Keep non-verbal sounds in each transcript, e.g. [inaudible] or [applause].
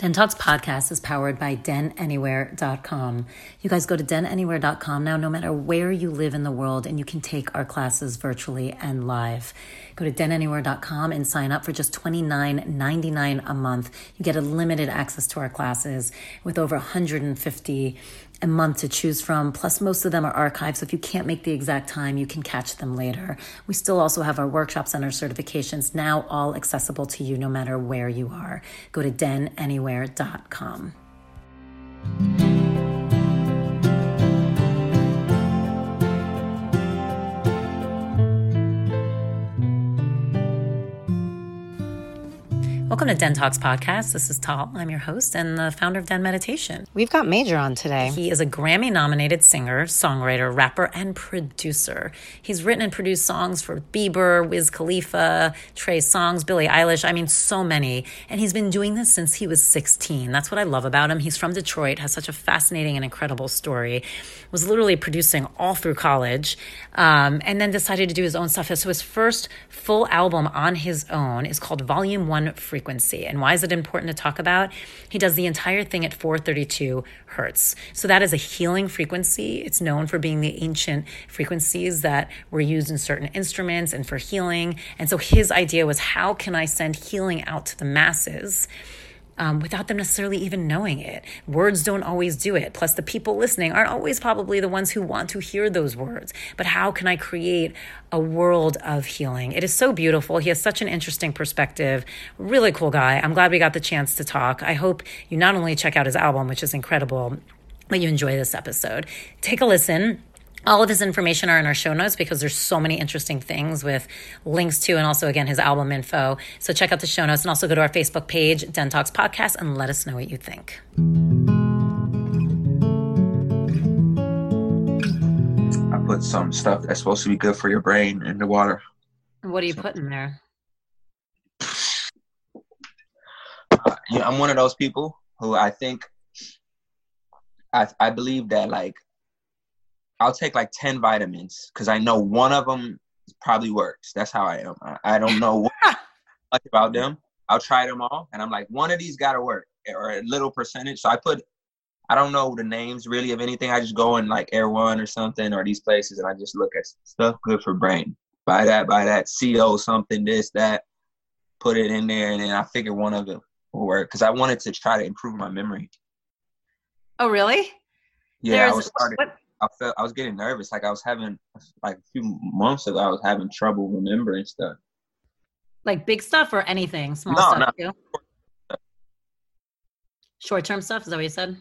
Den Talks podcast is powered by denanywhere.com. You guys go to denanywhere.com now, no matter where you live in the world, and you can take our classes virtually and live. Go to denanywhere.com and sign up for just $29.99 a month. You get a limited access to our classes with over 150 a month to choose from. Plus, most of them are archived, so if you can't make the exact time, you can catch them later. We still also have our workshops and our certifications now all accessible to you no matter where you are. Go to denanywhere.com. Welcome to Den Talks Podcast. This is Tal. I'm your host and the founder of Den Meditation. We've got Maejor on today. He is a Grammy nominated singer, songwriter, rapper, and producer. He's written and produced songs for Bieber, Wiz Khalifa, Trey Songz, Billie Eilish. I mean, so many. And he's been doing this since he was 16. That's what I love about him. He's from Detroit, has such a fascinating and incredible story. Was literally producing all through college, um, and then decided to do his own stuff. So his first full album on his own is called Volume One Free frequency. And why is it important to talk about? He does the entire thing at 432 hertz. So that is a healing frequency. It's known for being the ancient frequencies that were used in certain instruments and for healing. And so his idea was how can I send healing out to the masses? Um, without them necessarily even knowing it. Words don't always do it. Plus, the people listening aren't always probably the ones who want to hear those words. But how can I create a world of healing? It is so beautiful. He has such an interesting perspective. Really cool guy. I'm glad we got the chance to talk. I hope you not only check out his album, which is incredible, but you enjoy this episode. Take a listen all of his information are in our show notes because there's so many interesting things with links to and also again his album info. So check out the show notes and also go to our Facebook page, Den Talks Podcast, and let us know what you think. I put some stuff that's supposed to be good for your brain in the water. What are you putting there? Uh, yeah, I'm one of those people who I think I I believe that like I'll take like 10 vitamins because I know one of them probably works. That's how I am. I, I don't know [laughs] much about them. I'll try them all. And I'm like, one of these got to work eh, or a little percentage. So I put, I don't know the names really of anything. I just go in like Erewhon or something or these places and I just look at stuff good for brain. Buy that, buy that, CO something, this, that, put it in there. And then I figure one of them will work because I wanted to try to improve my memory. Oh, really? Yeah, There's, I was starting. What? I felt I was getting nervous. Like I was having like a few months ago, I was having trouble remembering stuff. Like big stuff or anything, small no, stuff no. too. Short term stuff. Is that what you said?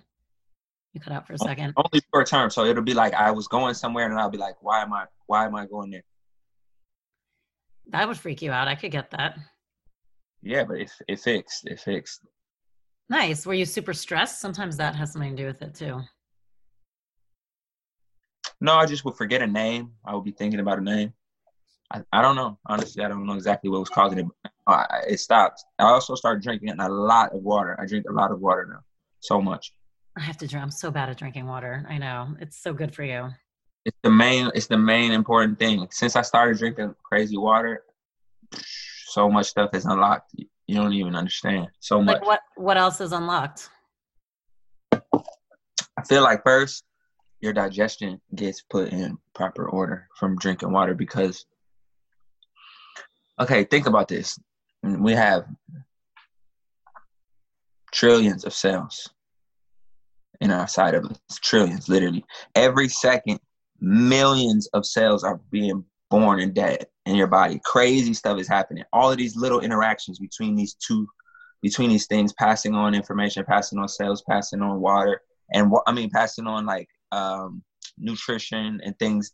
You cut out for a second. Only short term. So it'll be like I was going somewhere, and I'll be like, "Why am I? Why am I going there?" That would freak you out. I could get that. Yeah, but it it fixed. It fixed. Nice. Were you super stressed? Sometimes that has something to do with it too. No, I just would forget a name. I would be thinking about a name. I, I don't know. Honestly, I don't know exactly what was causing it. I, it stopped. I also started drinking a lot of water. I drink a lot of water now. So much. I have to drink. I'm so bad at drinking water. I know. It's so good for you. It's the main it's the main important thing. Since I started drinking crazy water, so much stuff is unlocked. You don't even understand. So much. Like what what else is unlocked? I feel like first your digestion gets put in proper order from drinking water because okay think about this we have trillions of cells in our side of us. Trillions, literally. Every second, millions of cells are being born and dead in your body. Crazy stuff is happening. All of these little interactions between these two, between these things, passing on information, passing on cells, passing on water, and I mean, passing on like um, nutrition and things,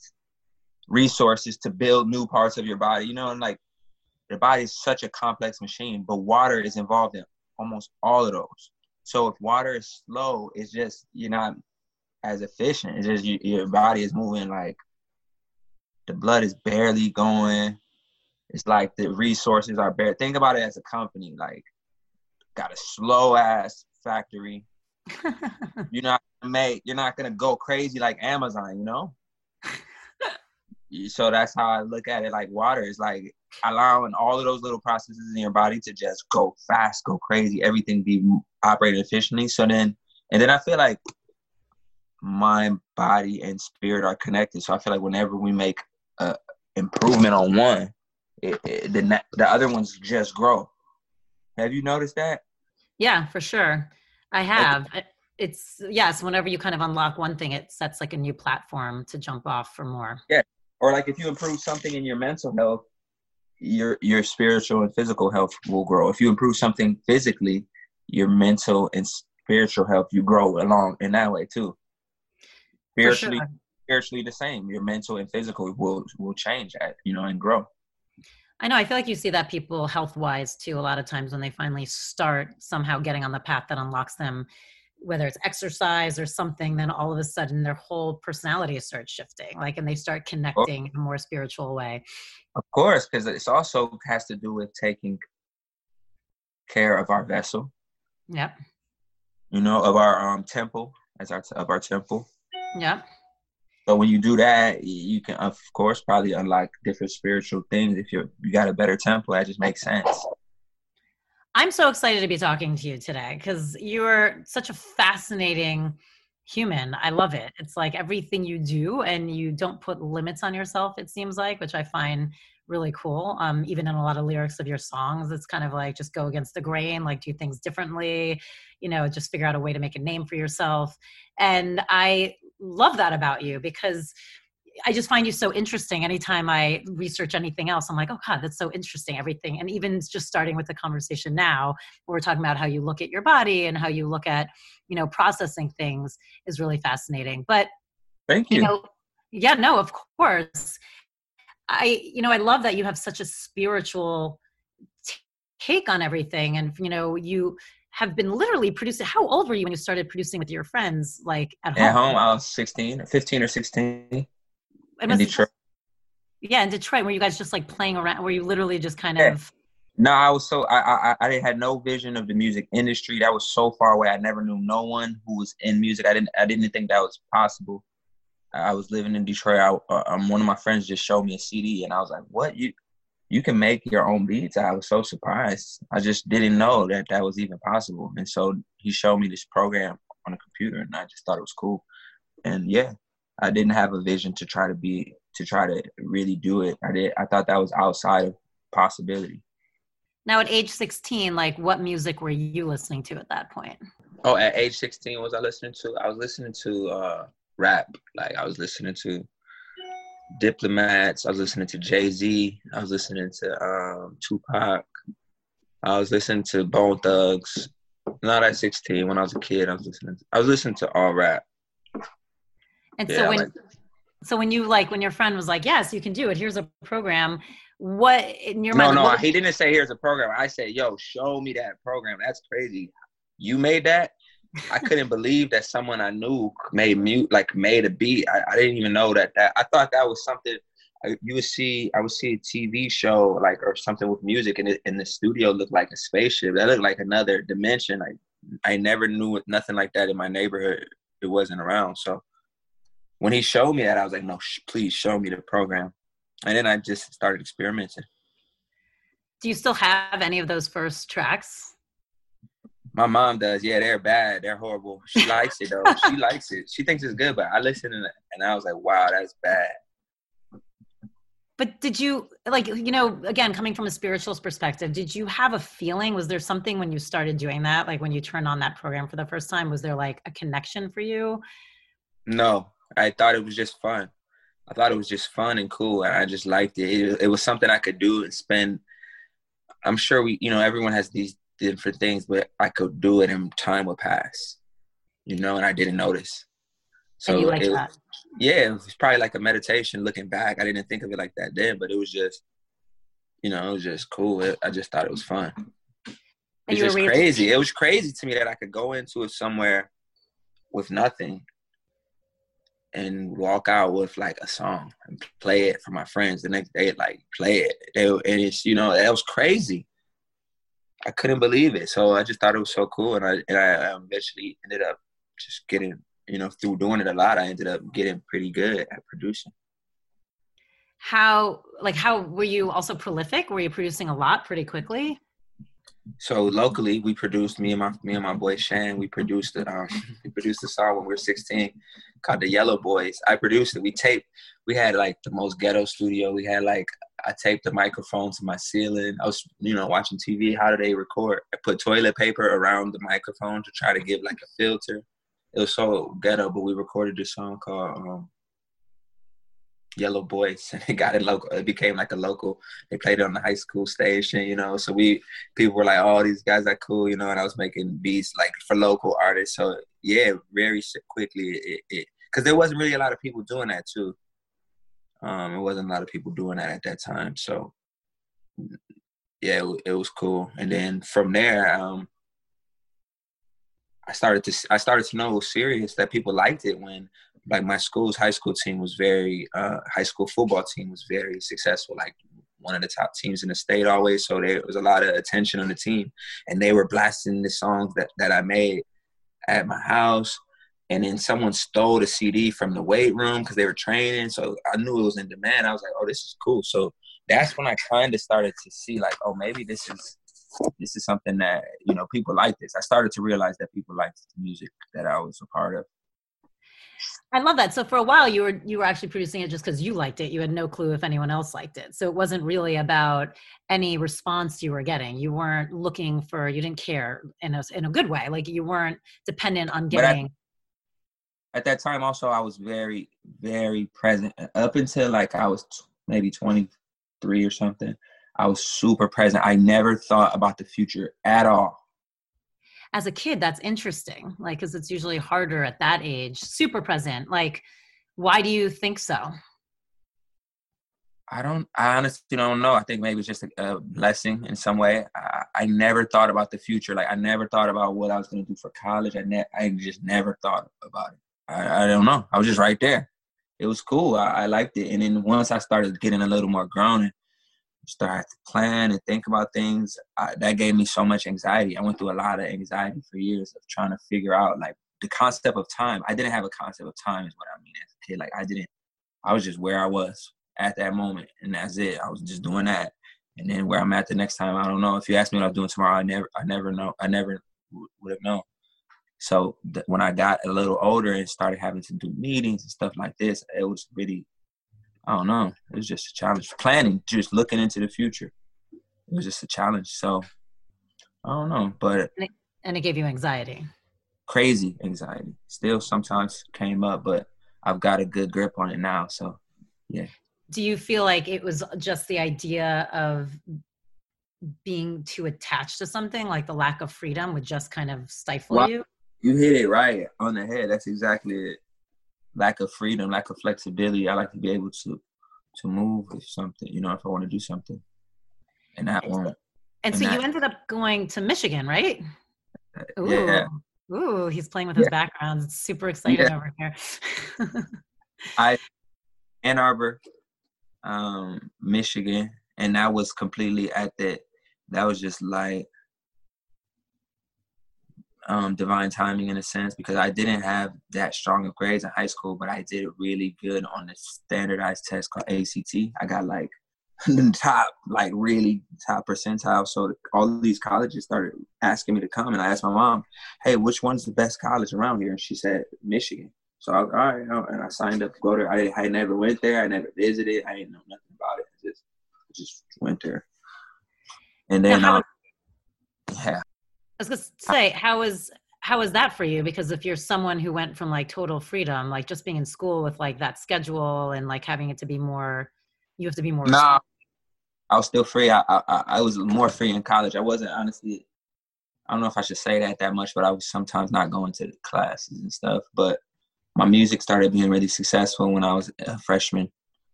resources to build new parts of your body. You know, and like the body is such a complex machine, but water is involved in almost all of those. So if water is slow, it's just you're not as efficient. It's just you, your body is moving like the blood is barely going. It's like the resources are bare. Think about it as a company, like got a slow ass factory. You're not gonna make. You're not gonna go crazy like Amazon, you know. so that's how I look at it. Like water is like allowing all of those little processes in your body to just go fast, go crazy, everything be operating efficiently. So then, and then I feel like mind, body, and spirit are connected. So I feel like whenever we make a improvement on one, it, it, the the other ones just grow. Have you noticed that? Yeah, for sure. I have. Like, it's yes. Whenever you kind of unlock one thing, it sets like a new platform to jump off for more. Yeah, or like if you improve something in your mental health, your your spiritual and physical health will grow. If you improve something physically, your mental and spiritual health you grow along in that way too. Spiritually, sure. spiritually the same. Your mental and physical will will change, at, you know, and grow. I know. I feel like you see that people health wise too. A lot of times when they finally start somehow getting on the path that unlocks them, whether it's exercise or something, then all of a sudden their whole personality starts shifting. Like, and they start connecting in a more spiritual way. Of course, because it also has to do with taking care of our vessel. Yep. You know, of our um temple as our of our temple. Yep. So when you do that, you can of course probably unlock different spiritual things. If you're you got a better temple, that just makes sense. I'm so excited to be talking to you today because you're such a fascinating human. I love it. It's like everything you do and you don't put limits on yourself, it seems like, which I find really cool. Um, even in a lot of lyrics of your songs, it's kind of like just go against the grain, like do things differently, you know, just figure out a way to make a name for yourself. And I love that about you because I just find you so interesting. Anytime I research anything else, I'm like, oh God, that's so interesting. Everything. And even just starting with the conversation now, we're talking about how you look at your body and how you look at, you know, processing things is really fascinating. But thank you. you know, yeah, no, of course. I, you know, I love that you have such a spiritual t- take on everything. And, you know, you have been literally producing. How old were you when you started producing with your friends, like at home? At home, I was 16, 15 or 16 in Detroit. Yeah, in Detroit, were you guys just like playing around? Were you literally just kind yeah. of? No, I was so I, I I had no vision of the music industry. That was so far away. I never knew no one who was in music. I didn't I didn't think that was possible. I was living in Detroit. I, uh, um, one of my friends just showed me a CD, and I was like, "What you you can make your own beats?" I was so surprised. I just didn't know that that was even possible. And so he showed me this program on a computer, and I just thought it was cool. And yeah, I didn't have a vision to try to be to try to really do it. I did. I thought that was outside of possibility. Now, at age 16, like what music were you listening to at that point? Oh, at age 16, was I listening to? I was listening to uh, rap. Like I was listening to Diplomats. I was listening to Jay Z. I was listening to um, Tupac. I was listening to Bone Thugs. Not at 16. When I was a kid, I was listening. To, I was listening to all rap. And yeah, so when like, so when you like when your friend was like, "Yes, you can do it. Here's a program." What in your no, mind? No, no, he didn't say here's a program. I said, "Yo, show me that program." That's crazy. You made that. I couldn't believe that someone I knew made mute like made a beat. I, I didn't even know that. That I thought that was something uh, you would see. I would see a TV show like or something with music, and in the studio looked like a spaceship. That looked like another dimension. I I never knew nothing like that in my neighborhood. It wasn't around. So when he showed me that, I was like, no, sh- please show me the program. And then I just started experimenting. Do you still have any of those first tracks? My mom does. Yeah, they're bad. They're horrible. She likes it though. she likes it. She thinks it's good, but I listened and, and I was like, wow, that's bad. but did you like you know again coming from a spiritual perspective did you have a feeling was there something when you started doing that like when you turned on that program for the first time was there like a connection for you no i thought it was just fun i thought it was just fun and cool and i just liked it it, it was something i could do and spend i'm sure we you know everyone has these different things but i could do it and time would pass you know and i didn't notice so you like it, that yeah, it was probably like a meditation looking back. I didn't think of it like that then, but it was just, you know, it was just cool. It, I just thought it was fun. It's just crazy. It was crazy to me that I could go into it somewhere with nothing and walk out with like a song and play it for my friends the next day. Like play it, they, and it's you know that was crazy. I couldn't believe it, so I just thought it was so cool, and I and I eventually ended up just getting you know, through doing it a lot, I ended up getting pretty good at producing. How, like, how were you also prolific? Were you producing a lot pretty quickly? So locally, we produced me and my me and my boy Shane. We produced it. Um, we produced the song when we were 16 called "The Yellow Boys." I produced it. We taped. We had like the most ghetto studio. We had like I taped the microphone to my ceiling. I was, you know, watching TV. How do they record? I put toilet paper around the microphone to try to give like a filter it was so ghetto, but we recorded this song called um, Yellow Boys, [laughs] and it got it local. It became like a local. They played it on the high school station, you know. So we people were like, "Oh, these guys are cool," you know. And I was making beats like for local artists. So yeah, very quickly it because there wasn't really a lot of people doing that too. Um, it wasn't a lot of people doing that at that time. So yeah, it, it was cool. And then from there, um, I started to I started to know it was serious that people liked it when like my school's high school team was very uh, high school football team was very successful like one of the top teams in the state always so there was a lot of attention on the team and they were blasting the songs that, that I made at my house and then someone stole the CD from the weight room because they were training so I knew it was in demand I was like oh this is cool so that's when I kind of started to see like oh maybe this is this is something that you know people like this. I started to realize that people liked the music that I was a part of. I love that. So for a while, you were you were actually producing it just because you liked it. You had no clue if anyone else liked it. So it wasn't really about any response you were getting. You weren't looking for. You didn't care in a in a good way. Like you weren't dependent on getting. At that time, also, I was very very present up until like I was t- maybe twenty three or something. I was super present. I never thought about the future at all. As a kid, that's interesting. Like, because it's usually harder at that age. Super present. Like, why do you think so? I don't. I honestly don't know. I think maybe it's just a, a blessing in some way. I, I, never thought about the future. Like I never thought about what I was going to do for college. I ne- I just never thought about it. I, I don't know. I was just right there. It was cool. I, I liked it. And then once I started getting a little more grown and start to plan and think about things, I, that gave me so much anxiety. I went through a lot of anxiety for years of trying to figure out like the concept of time. I didn't have a concept of time, is what I mean as a kid. Like I didn't. I was just where I was at that moment, and that's it. I was just doing that, and then where I'm at the next time, I don't know. If you ask me what I'm doing tomorrow, I never, I never know. I never would have known. So th- when I got a little older and started having to do meetings and stuff like this, it was really I don't know. It was just a challenge. Planning, just looking into the future. It was just a challenge. So I don't know, but and it, and it gave you anxiety. Crazy anxiety. Still sometimes came up, but I've got a good grip on it now. So yeah. Do you feel like it was just the idea of being too attached to something, like the lack of freedom would just kind of stifle well, you? You hit it right on the head. That's exactly it lack of freedom, lack of flexibility. I like to be able to to move if something, you know, if I want to do something. And that one. And, so that, you ended up going to Michigan, right? Uh, Ooh. Yeah. Ooh, he's playing with his background. It's super exciting yeah. over here. [laughs] I Ann Arbor, um, Michigan, and that was completely at that. That was just like um, divine timing in a sense because I didn't have that strong of grades in high school, but I did really good on the standardized test called ACT. I got like [laughs] the top, like really top percentile. So all these colleges started asking me to come, and I asked my mom, "Hey, which one's the best college around here?" And she said Michigan. So I was all right, and I signed up to go there. I I never went there. I never visited. I didn't know nothing about it. It's just went there. And then, Now, um, yeah, I was gonna say, how was how was that for you? Because if you're someone who went from like total freedom, like just being in school with like that schedule and like having it to be more, you have to be more. no, I was still free. I, I I- was more free in college. I wasn't honestly. I don't know if I should say that that much, but I was sometimes not going to the classes and stuff. But my music started being really successful when I was a freshman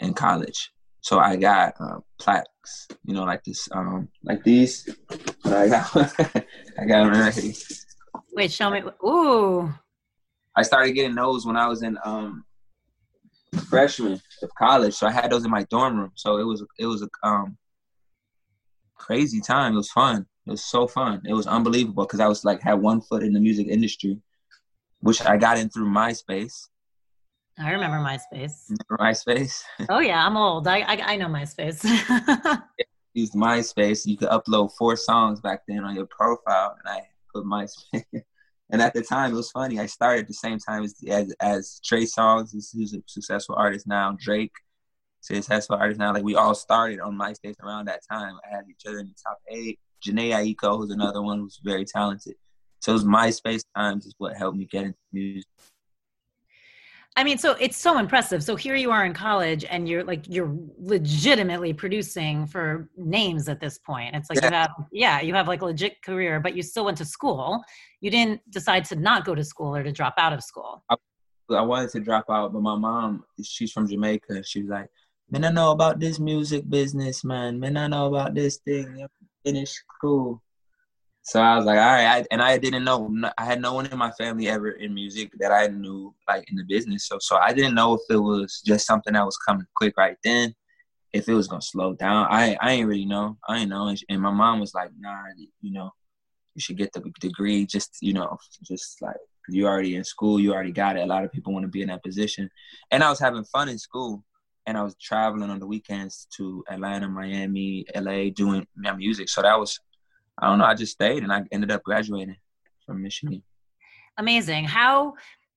in college. So I got uh, plaques, you know, like this, um, like these. I got, [laughs] I got them already. Wait, show me. Ooh, I started getting those when I was in um freshman of college. So I had those in my dorm room. So it was it was a um crazy time. It was fun. It was so fun. It was unbelievable because I was like had one foot in the music industry, which I got in through MySpace. I remember MySpace. MySpace [laughs] Oh yeah, I'm old. I I, I know MySpace. [laughs] used MySpace. You could upload four songs back then on your profile, and I put MySpace. [laughs] and at the time, it was funny. I started at the same time as as, as Trey Songz, who's who's a successful artist now. Drake, successful artist now. Like we all started on MySpace around that time. I had each other in the top eight. Jhené Aiko, who's another one who's very talented. So it was MySpace times is what helped me get into music. I mean, so it's so impressive. So here you are in college, and you're like you're legitimately producing for names at this point. It's like you have, yeah, you have like a legit career, but you still went to school. You didn't decide to not go to school or to drop out of school. I wanted to drop out, but my mom, she's from Jamaica. She was like, "Man, I know about this music business, man. Man, I know about this thing. Finish school." So I was like, "All right," I, and I didn't know. I had no one in my family ever in music that I knew, like in the business. So, so I didn't know if it was just something that was coming quick right then, if it was gonna slow down. I, I ain't really know. I ain't know. And, and my mom was like, "Nah, you know, you should get the degree. Just, you know, just like." you already in school, you already got it. A lot of people want to be in that position. And I was having fun in school and I was traveling on the weekends to Atlanta, Miami, LA doing my music. So that was I don't know, I just stayed and I ended up graduating from Michigan. Amazing. How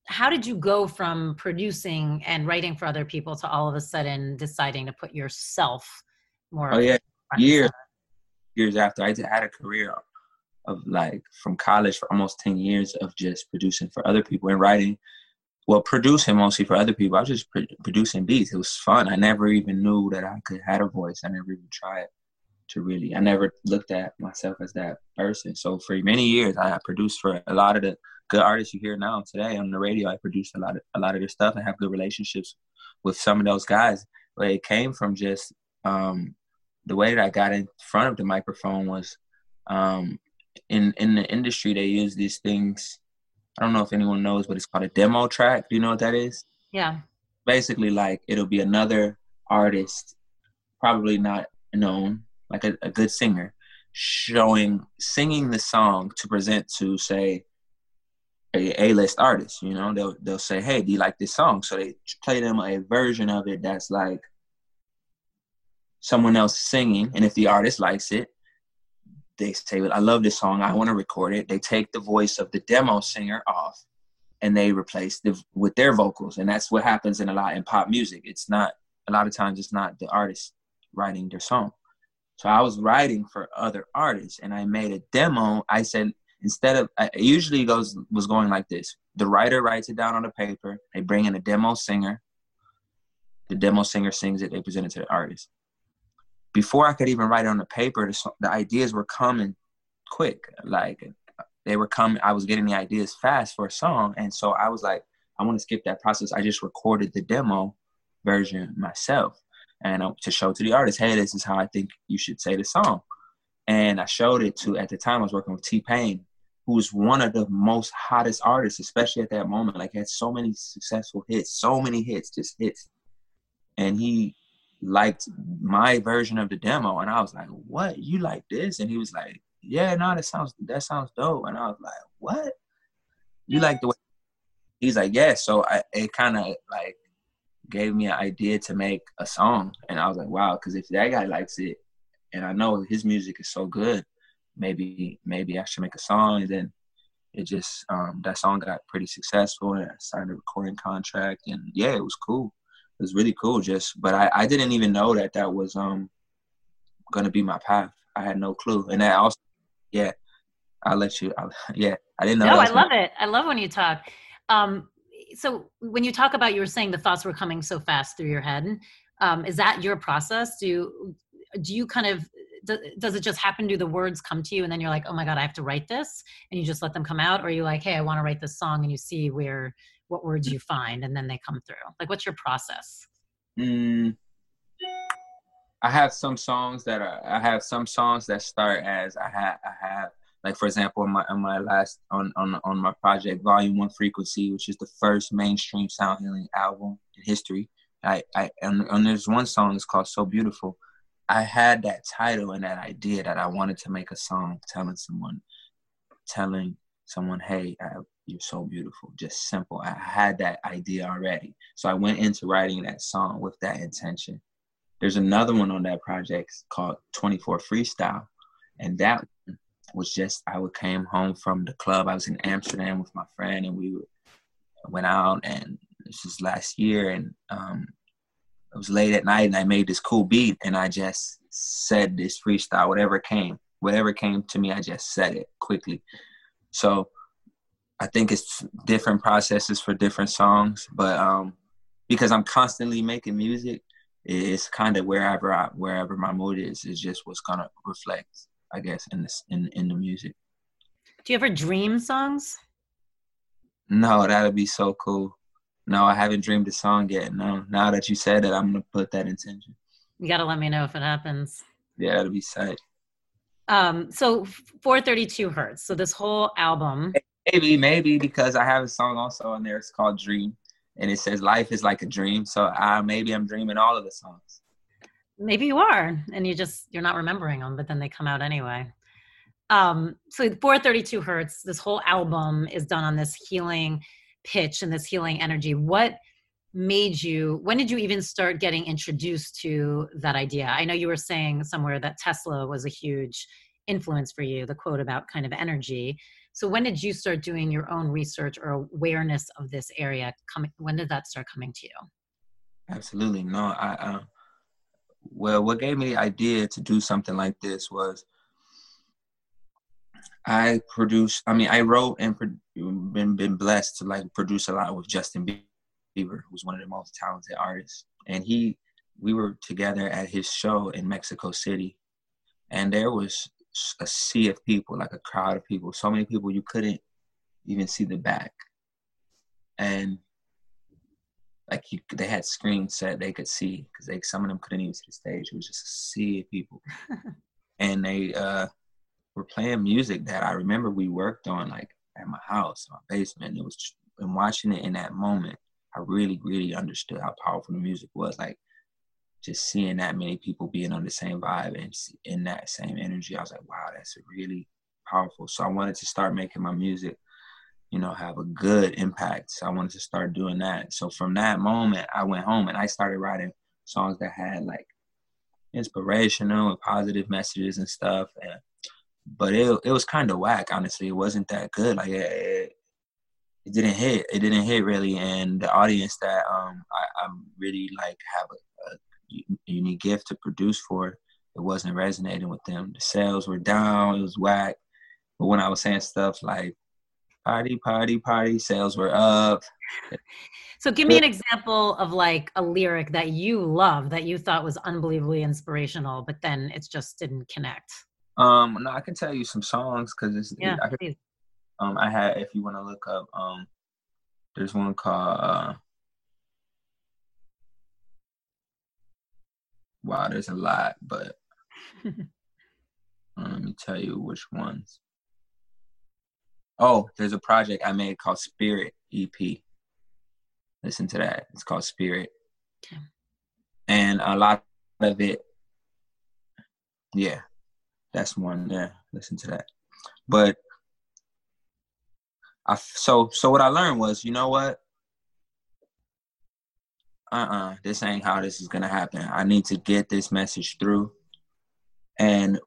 how did you go from producing and writing for other people to all of a sudden deciding to put yourself more Oh yeah, years years after. I had a career of like from college for almost 10 years of just producing for other people and writing. Well producing mostly for other people. I was just pro- producing beats. It was fun. I never even knew that i could have a voice. I never even tried to really i never looked at myself as that person. So for many years i produced for a lot of the good artists you hear now today on the radio. I produced a lot of a lot of their stuff i have good relationships with some of those guys. But it came from just um the way that i got in front of the microphone was um in in the industry they use these things. I don't know if anyone knows but it's called a demo track. Do you know what that is? Yeah. basically like it'll be another artist probably not known like a, a good singer showing singing the song to present to say a A-list artist you know they'll they'll say hey do you like this song so they play them a version of it that's like someone else singing and if the artist likes it they say, I love this song. I want to record it. They take the voice of the demo singer off and they replace the with their vocals. And that's what happens in a lot in pop music. It's not a lot of times it's not the artist writing their song. So I was writing for other artists and I made a demo. I said instead of it usually goes was going like this. The writer writes it down on a paper, they bring in a demo singer. The demo singer sings it, they present it to the artist before I could even write it on the paper, the, the ideas were coming quick. Like they were coming, I was getting the ideas fast for a song. And so I was like, I want to skip that process. I just recorded the demo version myself and to show to the artist, hey, this is how I think you should say the song. And I showed it to, at the time, I was working with T Pain, who was one of the most hottest artists, especially at that moment. Like, had so many successful hits, so many hits, just hits. And he liked my version of the demo and I was like, What? You like this? And he was like, Yeah, no, that sounds that sounds dope. And I was like, What? You like the way he's like, Yeah. So I it kinda like gave me an idea to make a song. And I was like, Wow, because if that guy likes it and I know his music is so good, maybe maybe I should make a song and then it just um that song got pretty successful and I signed a recording contract and yeah, it was cool it was really cool just but I, I didn't even know that that was um gonna be my path. I had no clue, and that also, yeah, I'll let you. I'll, [laughs] yeah, I didn't know. No, I love it. I love when you talk. Um, so when you talk about, you were saying the thoughts were coming so fast through your head. Um, is that your process? Do you, do you kind of does it just happen? Do the words come to you, and then you're like, oh my god, I have to write this, and you just let them come out, or are you like, hey, I want to write this song, and you see where what words you find, and then they come through? Like, what's your process? Mm, I have some songs that are. I have some songs that start as I have. I have like for example, on my on my last on on on my project, Volume One Frequency, which is the first mainstream sound healing album in history. I I and, and there's one song that's called So Beautiful. I had that title and that idea that I wanted to make a song telling someone, telling someone, hey, I, you're so beautiful. Just simple. I had that idea already. So I went into writing that song with that intention. There's another one on that project called 24 Freestyle. And that was just, I came home from the club. I was in Amsterdam with my friend and we went out and this was last year. And um, it was late at night and I made this cool beat and I just said this freestyle, whatever came, whatever came to me, I just said it quickly. So I think it's different processes for different songs, but um, because I'm constantly making music, it's kind of wherever I, wherever my mood is, is just what's gonna reflect, I guess, in this in in the music. Do you ever dream songs? No, that'd be so cool. No, I haven't dreamed a song yet. No, now that you said it, I'm gonna put that intention. You gotta let me know if it happens. Yeah, that'll be sight. Um, so 432 hertz. So this whole album. Maybe, maybe because I have a song also on there. It's called Dream, and it says life is like a dream. So I maybe I'm dreaming all of the songs. Maybe you are, and you just you're not remembering them, but then they come out anyway. Um, so 432 hertz. This whole album is done on this healing pitch and this healing energy. What made you when did you even start getting introduced to that idea i know you were saying somewhere that tesla was a huge influence for you the quote about kind of energy so when did you start doing your own research or awareness of this area coming when did that start coming to you absolutely no i uh, well what gave me the idea to do something like this was i produced i mean i wrote and been been blessed to like produce a lot with justin bieber who's one of the most talented artists. And he, we were together at his show in Mexico City, and there was a sea of people, like a crowd of people, so many people you couldn't even see the back. And like you, they had screens set they could see because they some of them couldn't even see the stage. It was just a sea of people, [laughs] and they uh, were playing music that I remember we worked on like at my house, my basement. It was and watching it in that moment I really, really understood how powerful the music was. Like just seeing that many people being on the same vibe and in that same energy, I was like, wow, that's really powerful. So I wanted to start making my music, you know, have a good impact. So I wanted to start doing that. So from that moment, I went home and I started writing songs that had like inspirational and positive messages and stuff. And but it it was kind of whack, honestly. It wasn't that good. Like it, it didn't hit. It didn't hit really, and the audience that um I, am really like have a, a, unique gift to produce for, it wasn't resonating with them. The sales were down. It was whack. But when I was saying stuff like party, party, party, sales were up. So give me an example of like a lyric that you love that you thought was unbelievably inspirational, but then it just didn't connect. Um, no, I can tell you some songs because it's yeah, I can, um, I had if you want to look up, um, there's one called. Uh, wow, there's a lot, but [laughs] um, let me tell you which ones. Oh, there's a project I made called Spirit EP. Listen to that. It's called Spirit. Okay. And a lot of it, yeah, that's one there. Listen to that. But I so so what I learned was, you know what? Uh-uh, this ain't how this is gonna happen. I need to get this message through. And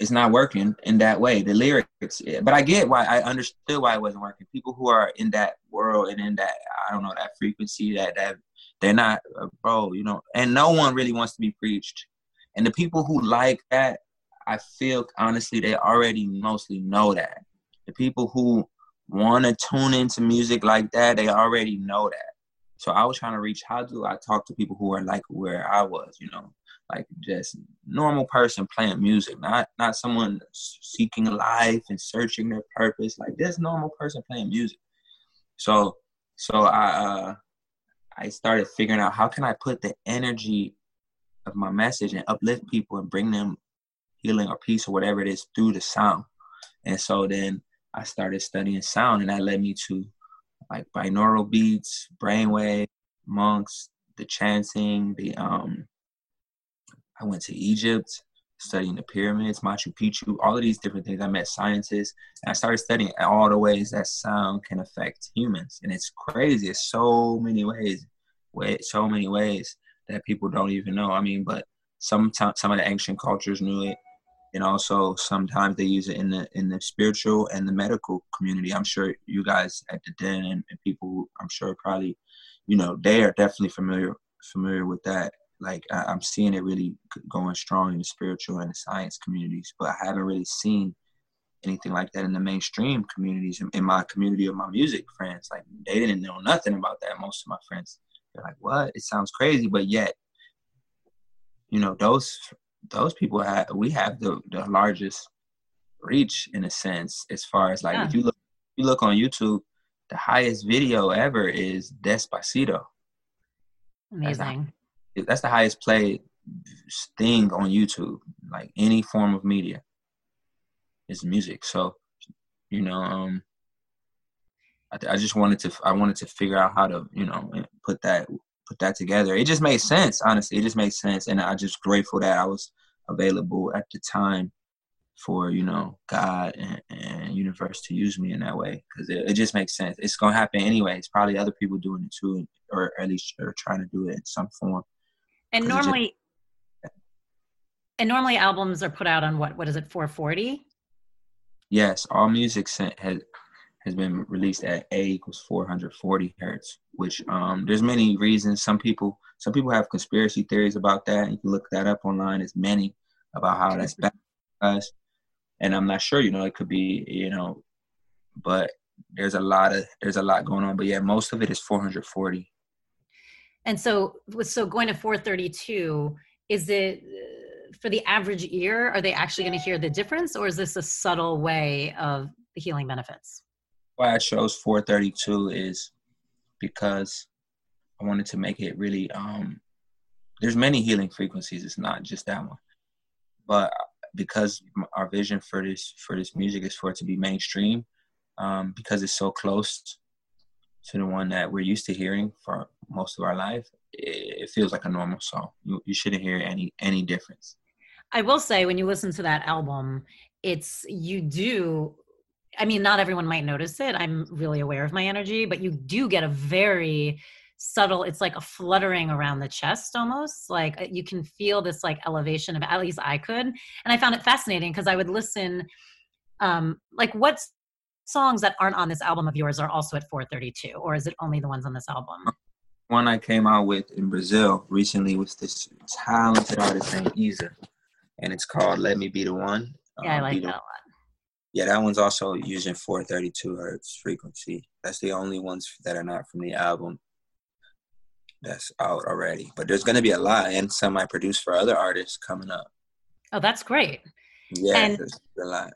it's not working in that way. The lyrics, but I get why I understood why it wasn't working. People who are in that world and in that I don't know that frequency that that they're not, uh, bro. You know, and no one really wants to be preached. And the people who like that, I feel honestly, they already mostly know that. The people who want to tune into music like that, they already know that. So I was trying to reach how do I talk to people who are like where I was, you know, like just normal person playing music, not not someone seeking life and searching their purpose, like this normal person playing music. So so I uh I started figuring out how can I put the energy of my message and uplift people and bring them healing or peace or whatever it is through the sound. And so then I started studying sound, and that led me to like binaural beats, brainwave, monks, the chanting, the um. I went to Egypt, studying the pyramids, Machu Picchu, all of these different things. I met scientists, and I started studying all the ways that sound can affect humans, and it's crazy. It's so many ways, way so many ways that people don't even know. I mean, but some some of the ancient cultures knew it and also sometimes they use it in the in the spiritual and the medical community. I'm sure you guys at the den and, and people I'm sure probably, you know, they are definitely familiar familiar with that. Like I, am seeing it really going strong in the spiritual and the science communities, but I haven't really seen anything like that in the mainstream communities. In, in my community of my music friends, like they didn't know nothing about that. Most of my friends, they're like, "What? It sounds crazy," but yet, you know, those those people have we have the the largest reach in a sense as far as like yeah. if you look if you look on YouTube, the highest video ever is Despacito. Amazing. That's the, highest played thing on YouTube, like any form of media. Is music. So, you know, um, I, I just wanted to I wanted to figure out how to you know put that put that together. It just made sense, honestly. It just made sense, and I'm just grateful that I was available at the time for you know God and, and universe to use me in that way because it, it, just makes sense. It's gonna happen anyway. It's probably other people doing it too, or at least are trying to do it in some form. And normally, and normally albums are put out on what? What is it? 440. Yes, all music has has been released at A equals 440 hertz, which um, there's many reasons. Some people some people have conspiracy theories about that. You can look that up online. There's many about how that's bad us. And I'm not sure, you know, it could be, you know, but there's a lot of there's a lot going on. But yeah, most of it is 440. And so so going to 432, is it for the average ear, are they actually going to hear the difference or is this a subtle way of the healing benefits? why I chose 432 is because I wanted to make it really. Um, there's many healing frequencies. It's not just that one, but because our vision for this for this music is for it to be mainstream, um, because it's so close to the one that we're used to hearing for most of our life, it, it feels like a normal song. You, you shouldn't hear any any difference. I will say when you listen to that album, it's you do I mean, not everyone might notice it. I'm really aware of my energy, but you do get a very subtle it's like a fluttering around the chest almost like uh, you can feel this like elevation of at least i could and i found it fascinating because i would listen um like what songs that aren't on this album of yours are also at 432 or is it only the ones on this album one i came out with in brazil recently was this talented artist named isa and it's called let me be the one yeah i um, like that one yeah, that one's also using 432 hertz frequency. That's the only ones that are not from the album that's out already. But there's gonna be a lot, and some I produce for other artists coming up. Oh, that's great. Yeah, and, there's a lot.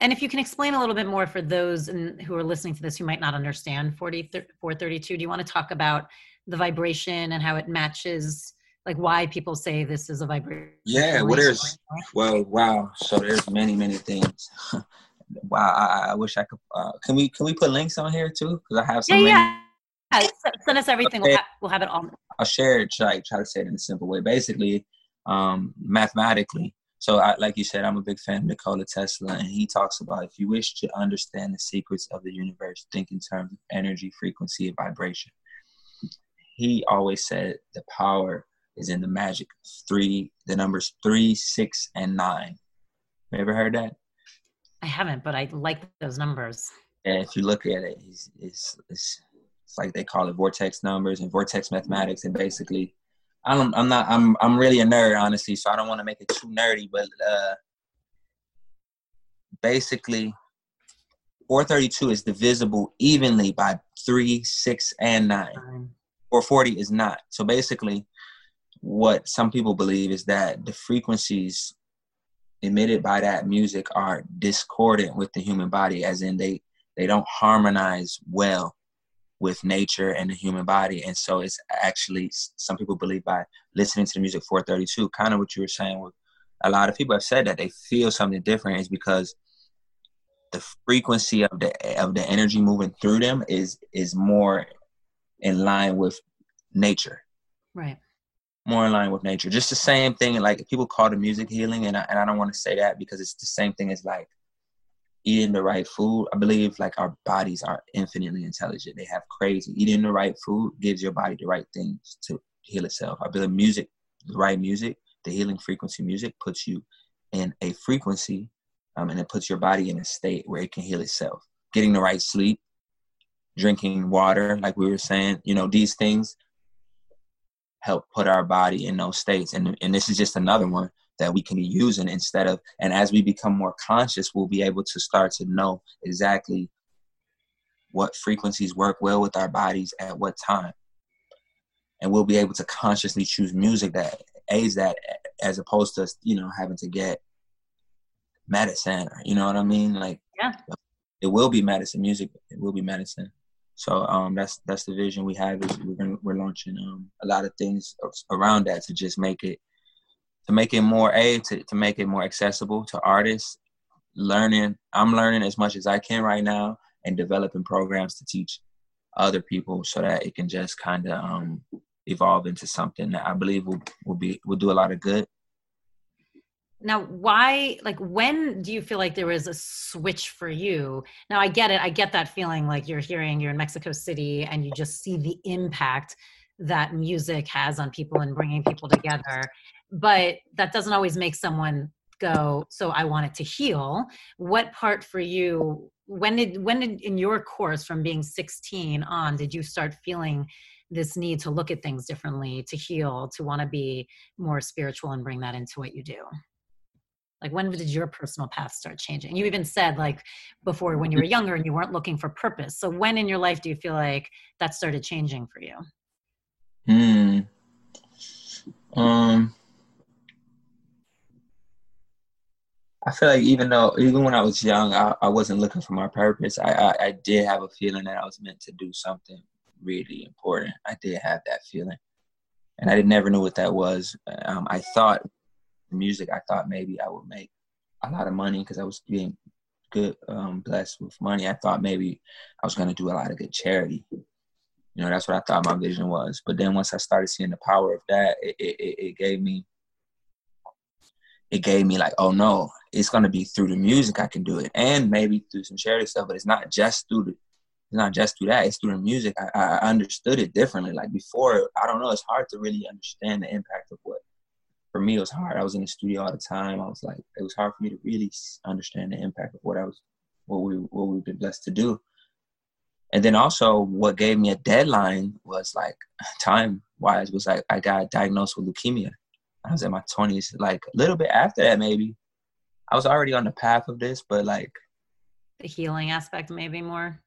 And if you can explain a little bit more for those in, who are listening to this who might not understand 40, 432, do you want to talk about the vibration and how it matches? like why people say this is a vibration yeah well there's well wow so there's many many things [laughs] wow, I, I wish I could. Uh, can we can we put links on here too? Because I have some. Yeah, yeah. Send us everything. We'll, ha- we'll have it all. I'll share it. Try try to say it in a simple way. Basically, um, mathematically. So, I, like you said, I'm a big fan of Nikola Tesla, and he talks about if you wish to understand the secrets of the universe, think in terms of energy, frequency, and vibration. He always said the power is in the magic three, the numbers three, six, and nine. You ever heard that? I haven't, but I like those numbers. And if you look at it, it's, it's, it's, it's like they call it vortex numbers and vortex mathematics. And basically, I don't. I'm not. I'm. I'm really a nerd, honestly. So I don't want to make it too nerdy, but uh, basically, 432 is divisible evenly by three, six, and nine. 440 is not. So basically, what some people believe is that the frequencies emitted by that music are discordant with the human body, as in they they don't harmonize well with nature and the human body. And so it's actually some people believe by listening to the music 432, kind of what you were saying with a lot of people have said that they feel something different is because the frequency of the of the energy moving through them is is more in line with nature. Right. More in line with nature. Just the same thing like people call the music healing and I, and I don't want to say that because it's the same thing as like eating the right food. I believe like our bodies are infinitely intelligent. They have crazy eating the right food gives your body the right things to heal itself. I believe music, the right music, the healing frequency music puts you in a frequency um, and it puts your body in a state where it can heal itself. Getting the right sleep, drinking water, like we were saying, you know, these things help put our body in those states. And and this is just another one that we can be using instead of and as we become more conscious we'll be able to start to know exactly what frequencies work well with our bodies at what time. And we'll be able to consciously choose music that aids that as opposed to you know having to get medicine or you know what i mean? Like yeah. it will be medicine music it will be medicine. So um that's that's the vision we have is we're gonna, we're launching um a lot of things around that to just make it to make it more a to, to make it more accessible to artists. Learning i'm learning as much as i can right now and developing programs to teach other people so that it can just kind of um, evolve into something that i believe will, will be will do a lot of good. Now why like when do you feel like there was a switch for you? Now i get it i get that feeling like you're hearing you're in mexico city and you just see the impact that music has on people and bringing people together but that doesn't always make someone go so i want it to heal. What part for you when did when did in your course from being 16 on did you start feeling this need to look at things differently to heal to want to be more spiritual and bring that into what you do? Like when did your personal path start changing? You even said like before when you were younger and you weren't looking for purpose. So when in your life do you feel like that started changing for you? Hmm. Um I feel like even though even when I was young, I, I wasn't looking for my purpose. I, I, I did have a feeling that I was meant to do something really important. I did have that feeling, and I didn't never knew what that was. Um, I thought music. I thought maybe I would make a lot of money because I was being good, um, blessed with money. I thought maybe I was going to do a lot of good charity. You know, that's what I thought my vision was. But then once I started seeing the power of that, it, it, it gave me it gave me like, oh no, it's gonna be through the music I can do it, and maybe through some charity stuff. But it's not just through the, it's not just through that. It's through the music. I, I understood it differently. Like before, I don't know. It's hard to really understand the impact of what. For me, it was hard. I was in the studio all the time. I was like, it was hard for me to really understand the impact of what I was, what we, what we've been blessed to do. And then also, what gave me a deadline was like [laughs] time wise was like I got diagnosed with leukemia I was in my twenties, like a little bit after that, maybe. I was already on the path of this, but like the healing aspect, maybe more.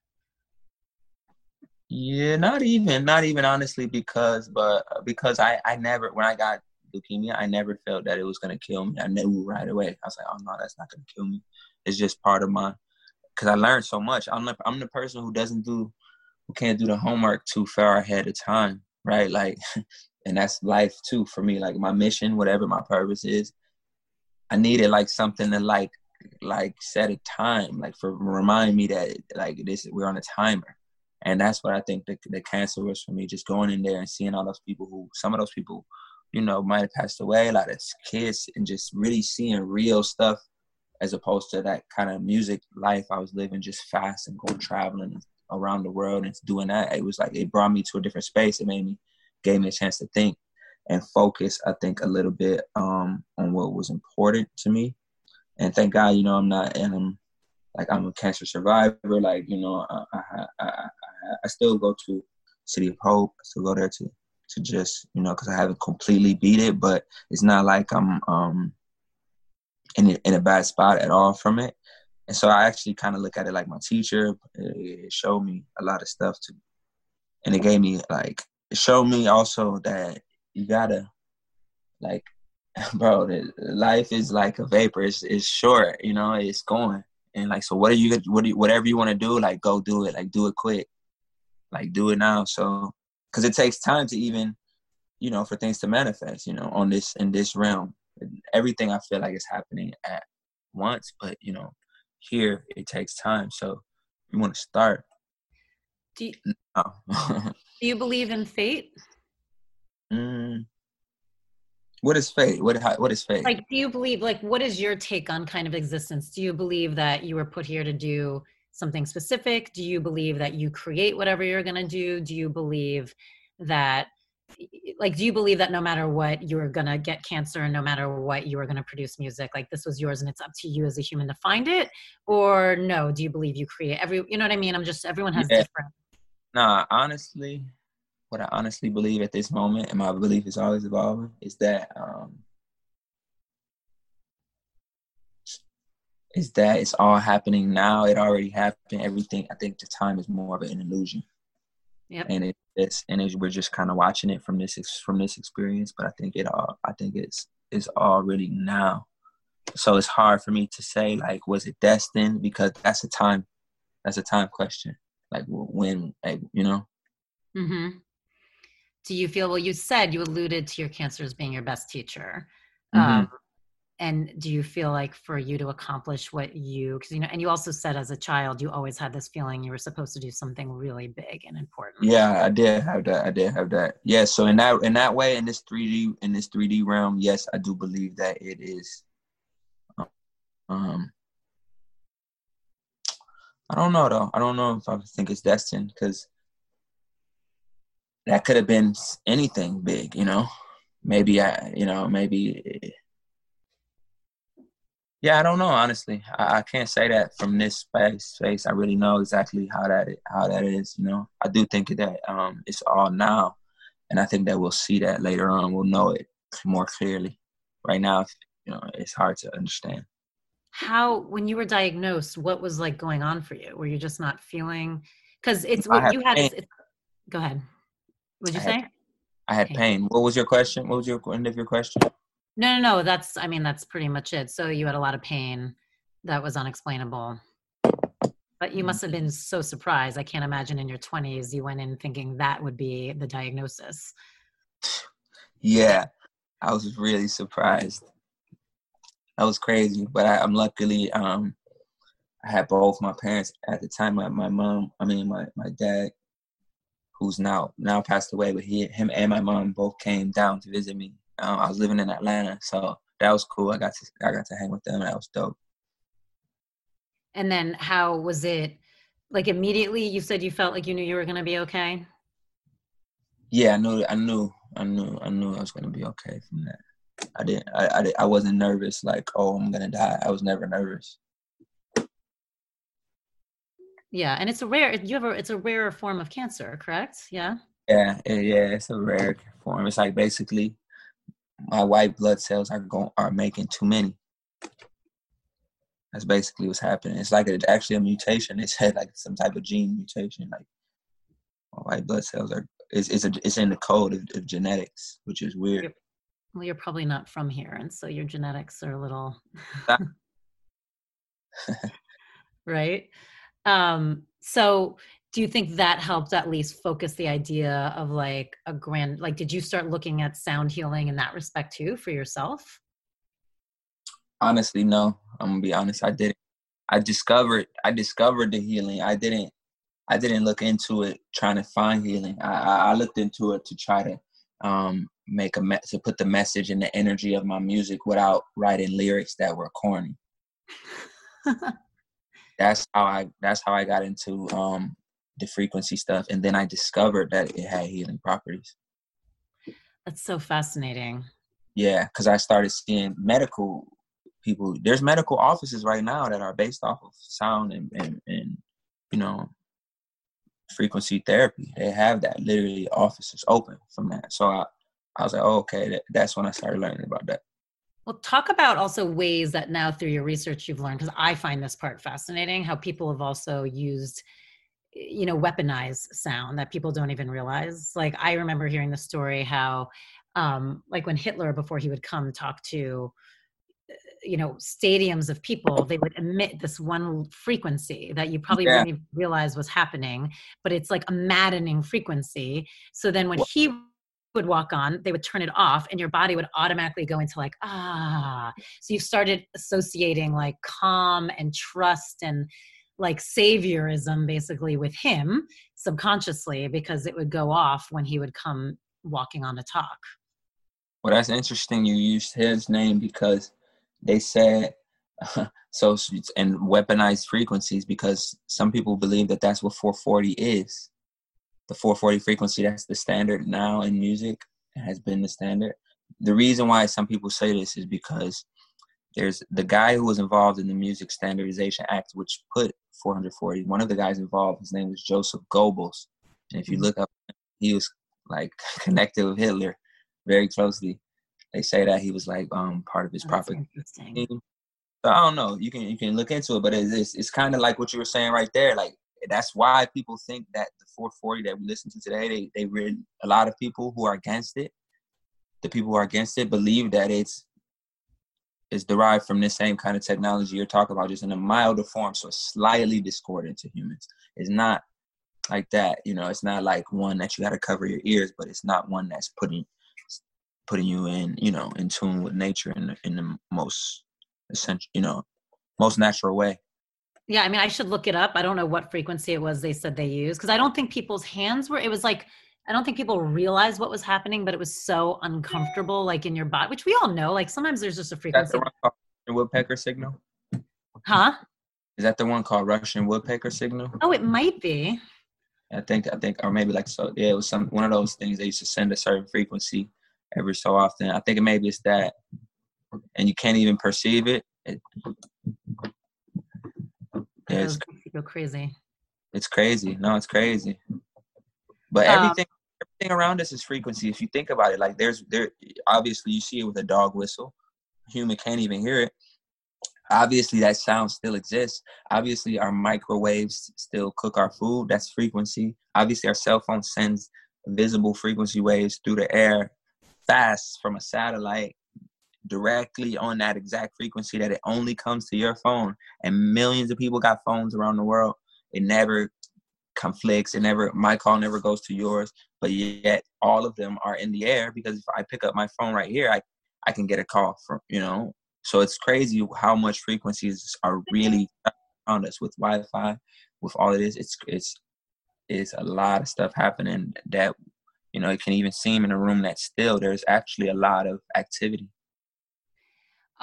Yeah, not even, not even honestly, because but because I I never when I got leukemia, I never felt that it was gonna kill me. I knew right away. I was like, oh no, that's not gonna kill me. It's just part of my because I learned so much. I'm the I'm the person who doesn't do who can't do the homework too far ahead of time, right? Like [laughs] and that's life too for me. Like my mission, whatever my purpose is, I needed like something to like like set a time, like for remind me that like this we're on a timer. And that's what I think the, the cancer was for me, just going in there and seeing all those people who some of those people, you know, might have passed away, a lot of kids, and just really seeing real stuff as opposed to that kind of music life I was living just fast and going traveling around the world and doing that. It was like it brought me to a different space. It made me gave me a chance to think and focus, I think, a little bit um, on what was important to me. And thank God, you know, I'm not, and I'm like, I'm a cancer survivor. Like, you know, I, I, I, I still go to City of Hope. I still go there to to just you know because I haven't completely beat it, but it's not like I'm um in in a bad spot at all from it. And so I actually kind of look at it like my teacher. It showed me a lot of stuff to, and it gave me like it showed me also that you gotta like, [laughs] bro, life is like a vapor. It's it's short, you know. It's going, and like so, what are you? What do you, whatever you want to do, like go do it. Like do it quick, like do it now. So, because it takes time to even, you know, for things to manifest. You know, on this in this realm, everything I feel like is happening at once, but you know here it takes time. So you want to start. Do you, no. [laughs] do you believe in fate? Mm. What is fate? What what is fate? Like, do you believe? Like, what is your take on kind of existence? Do you believe that you were put here to do something specific? Do you believe that you create whatever you're going to do? Do you believe that like do you believe that no matter what you're going to get cancer and no matter what you are going to produce music like this was yours and it's up to you as a human to find it or no do you believe you create every you know what i mean i'm just everyone has yeah. different nah honestly what i honestly believe at this moment and my belief is always evolving is that um is that it's all happening now it already happened everything i think the time is more of an illusion Yep. And it, it's and it, we're just kind of watching it from this from this experience. But I think it all I think it's it's already now. So it's hard for me to say like was it destined because that's a time that's a time question. Like when like you know. hmm Do you feel well? You said you alluded to your cancer as being your best teacher. Mm-hmm. Um, and do you feel like for you to accomplish what you because you know and you also said as a child you always had this feeling you were supposed to do something really big and important yeah i did have that i did have that yeah so in that in that way in this 3d in this 3d realm yes i do believe that it is um i don't know though i don't know if i think it's destined because that could have been anything big you know maybe i you know maybe yeah, I don't know. Honestly, I, I, can't say that from this space. Space, I really know exactly how that how that is. You know, I do think that um, it's all now, and I think that we'll see that later on. We'll know it more clearly. Right now, you know, it's hard to understand. How, when you were diagnosed, what was like going on for you? Were you just not feeling? Because it's what you had. It's, go ahead. What'd you I say? Had, I had pain. What was your question? What was your end of your question? No, no, no. That's, I mean, that's pretty much it. So you had a lot of pain that was unexplainable. But you mm-hmm. must have been so surprised. I can't imagine in your 20s you went in thinking that would be the diagnosis. Yeah, I was really surprised. That was crazy, but I, am luckily um, I had both my parents at the time. My, my mom, I mean my my dad, who's now now passed away, but he him and my mom both came down to visit me um, I was living in Atlanta, so that was cool. I got to I got to hang with them. That was dope. And then, how was it? Like immediately, you said you felt like you knew you were gonna be okay. Yeah, I knew. I knew. I knew. I knew I was gonna be okay from that. I didn't. I. I, I wasn't nervous. Like, oh, I'm gonna die. I was never nervous. Yeah, and it's a rare. You have a. It's a rarer form of cancer, correct? Yeah. Yeah, yeah, it's a rare form. It's like basically my white blood cells are going are making too many. That's basically what's happening. It's like it's actually a mutation. It's had like some type of gene mutation. Like white blood cells are it's it's, a, it's in the code of, of genetics, which is weird. Well, you're probably not from here, and so your genetics are a little [laughs] right. Um, so do you think that helped at least focus the idea of like a grand like did you start looking at sound healing in that respect too for yourself honestly no i'm gonna be honest i didn't i discovered i discovered the healing i didn't i didn't look into it trying to find healing i i looked into it to try to um make a me- to put the message and the energy of my music without writing lyrics that were corny [laughs] that's how i that's how i got into um the frequency stuff, and then I discovered that it had healing properties. That's so fascinating. Yeah, because I started seeing medical people. There's medical offices right now that are based off of sound and and, and you know frequency therapy. They have that literally offices open from that. So I, I was like, oh, okay, that, that's when I started learning about that. Well, talk about also ways that now through your research you've learned, because I find this part fascinating, how people have also used, you know, weaponized sound that people don't even realize. Like I remember hearing the story how, um, like when Hitler, before he would come talk to, you know, stadiums of people, they would emit this one frequency that you probably yeah. wouldn't realize was happening, but it's like a maddening frequency. So then when he would walk on, they would turn it off, and your body would automatically go into like, ah. So you started associating like calm and trust and like saviorism basically with him subconsciously because it would go off when he would come walking on to talk. Well, that's interesting. You used his name because they said [laughs] so and weaponized frequencies because some people believe that that's what 440 is the 440 frequency that's the standard now in music has been the standard the reason why some people say this is because there's the guy who was involved in the music standardization act which put 440 one of the guys involved his name was joseph goebbels and if you mm-hmm. look up he was like [laughs] connected with hitler very closely they say that he was like um part of his oh, propaganda so I don't know. You can you can look into it, but it's it's, it's kind of like what you were saying right there. Like that's why people think that the 440 that we listen to today, they they really a lot of people who are against it, the people who are against it believe that it's is derived from the same kind of technology you're talking about, just in a milder form, so slightly discordant to humans. It's not like that, you know. It's not like one that you got to cover your ears, but it's not one that's putting putting you in, you know, in tune with nature in in the most essential, you know, most natural way. Yeah, I mean, I should look it up. I don't know what frequency it was they said they used because I don't think people's hands were. It was like I don't think people realized what was happening, but it was so uncomfortable, mm. like in your body, which we all know. Like sometimes there's just a frequency. That's the Russian woodpecker signal. Huh? Is that the one called Russian woodpecker signal? Oh, it might be. I think I think, or maybe like so. Yeah, it was some one of those things they used to send a certain frequency every so often. I think maybe it's that, and you can't even perceive it. it yeah, it's, go crazy. It's crazy. No, it's crazy. But um, everything everything around us is frequency. If you think about it, like there's there obviously you see it with a dog whistle. Human can't even hear it. Obviously that sound still exists. Obviously our microwaves still cook our food. That's frequency. Obviously our cell phone sends visible frequency waves through the air fast from a satellite directly on that exact frequency that it only comes to your phone. And millions of people got phones around the world. It never conflicts. It never my call never goes to yours. But yet all of them are in the air because if i pick up my phone right here i i can get a call from you know? So it's crazy how much frequencies are really around us with wi-fi with all of this. It's it's it's a lot of stuff happening that you know it can even seem in a room that still there's actually a lot of activity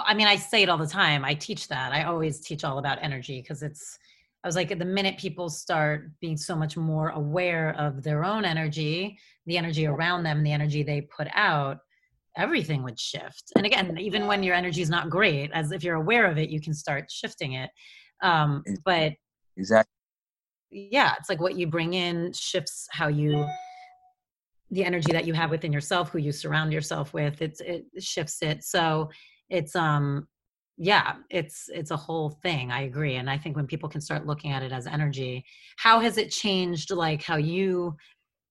I mean, I say it all the time. I teach that. I always teach all about energy because it's, I was like, the minute people start being so much more aware of their own energy, the energy around them, the energy they put out, everything would shift. And again, even when your energy is not great, as if you're aware of it, you can start shifting it. Um, but exactly, yeah, it's like what you bring in shifts how you the energy that you have within yourself, who you surround yourself with. It's it shifts it. So it's um yeah it's it's a whole thing i agree and i think when people can start looking at it as energy how has it changed like how you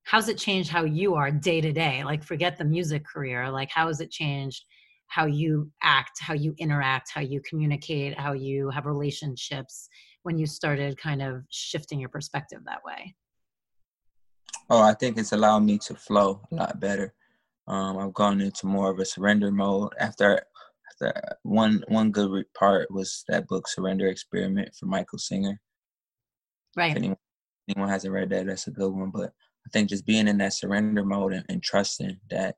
how's it changed how you are day to day? Like forget the music career like how has it changed how you act how you interact how you communicate how you have relationships when you started kind of shifting your perspective that way? Oh i think it's allowed me to flow a lot better. Um, i've gone into more of a surrender mode after one one good part was that book Surrender Experiment for Michael Singer. Right. If anyone, anyone hasn't read that, that's a good one. But I think just being in that surrender mode and, and trusting that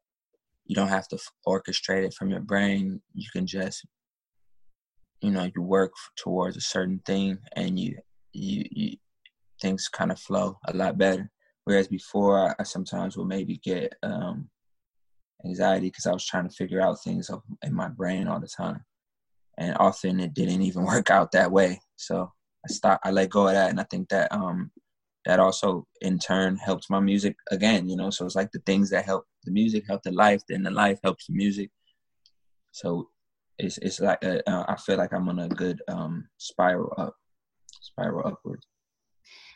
you don't have to orchestrate it from your brain. You can just, you know, you work towards a certain thing, and you you, you things kind of flow a lot better. Whereas before, I, I sometimes will maybe get um, anxiety because I was trying to figure out things in my brain all the time. And often it didn't even [laughs] work out that way. So I stopped, I let go of that. And I think that um, that also in turn helps my music again, you know. So it's like the things that help the music help the life, then the life helps the music. So it's it's like a, uh, I feel like I'm on a good um, spiral up, spiral upwards.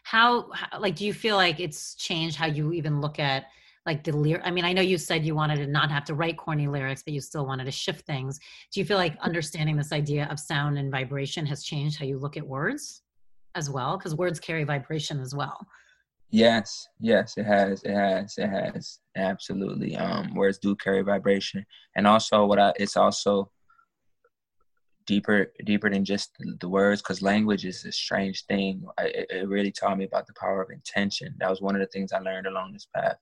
How, how like do you feel like it's changed how you even look at like the lyric i mean i know you said you wanted to not have to write corny lyrics but you still wanted to shift things. Do you feel like understanding this idea of sound and vibration has changed how you look at words as well? Because words carry vibration as well. Yes yes it has it has it has. Absolutely. Um words do carry vibration. And also what i it's also deeper deeper than just the words because language is a strange thing. I, it really taught me about the power of intention. That was one of the things i learned along this path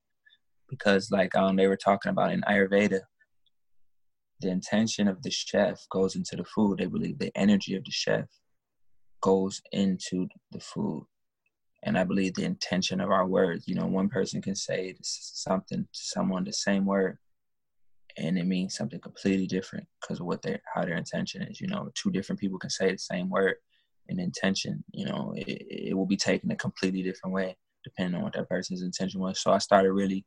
because like um they were talking about in ayurveda the intention of the chef goes into the food they believe the energy of the chef goes into the food and i believe the intention of our words you know one person can say something to someone the same word and it means something completely different because of what their how their intention is. You know, two different people can say the same word, and intention, you know, it, it will be taken a completely different way depending on what that person's intention was. So I started really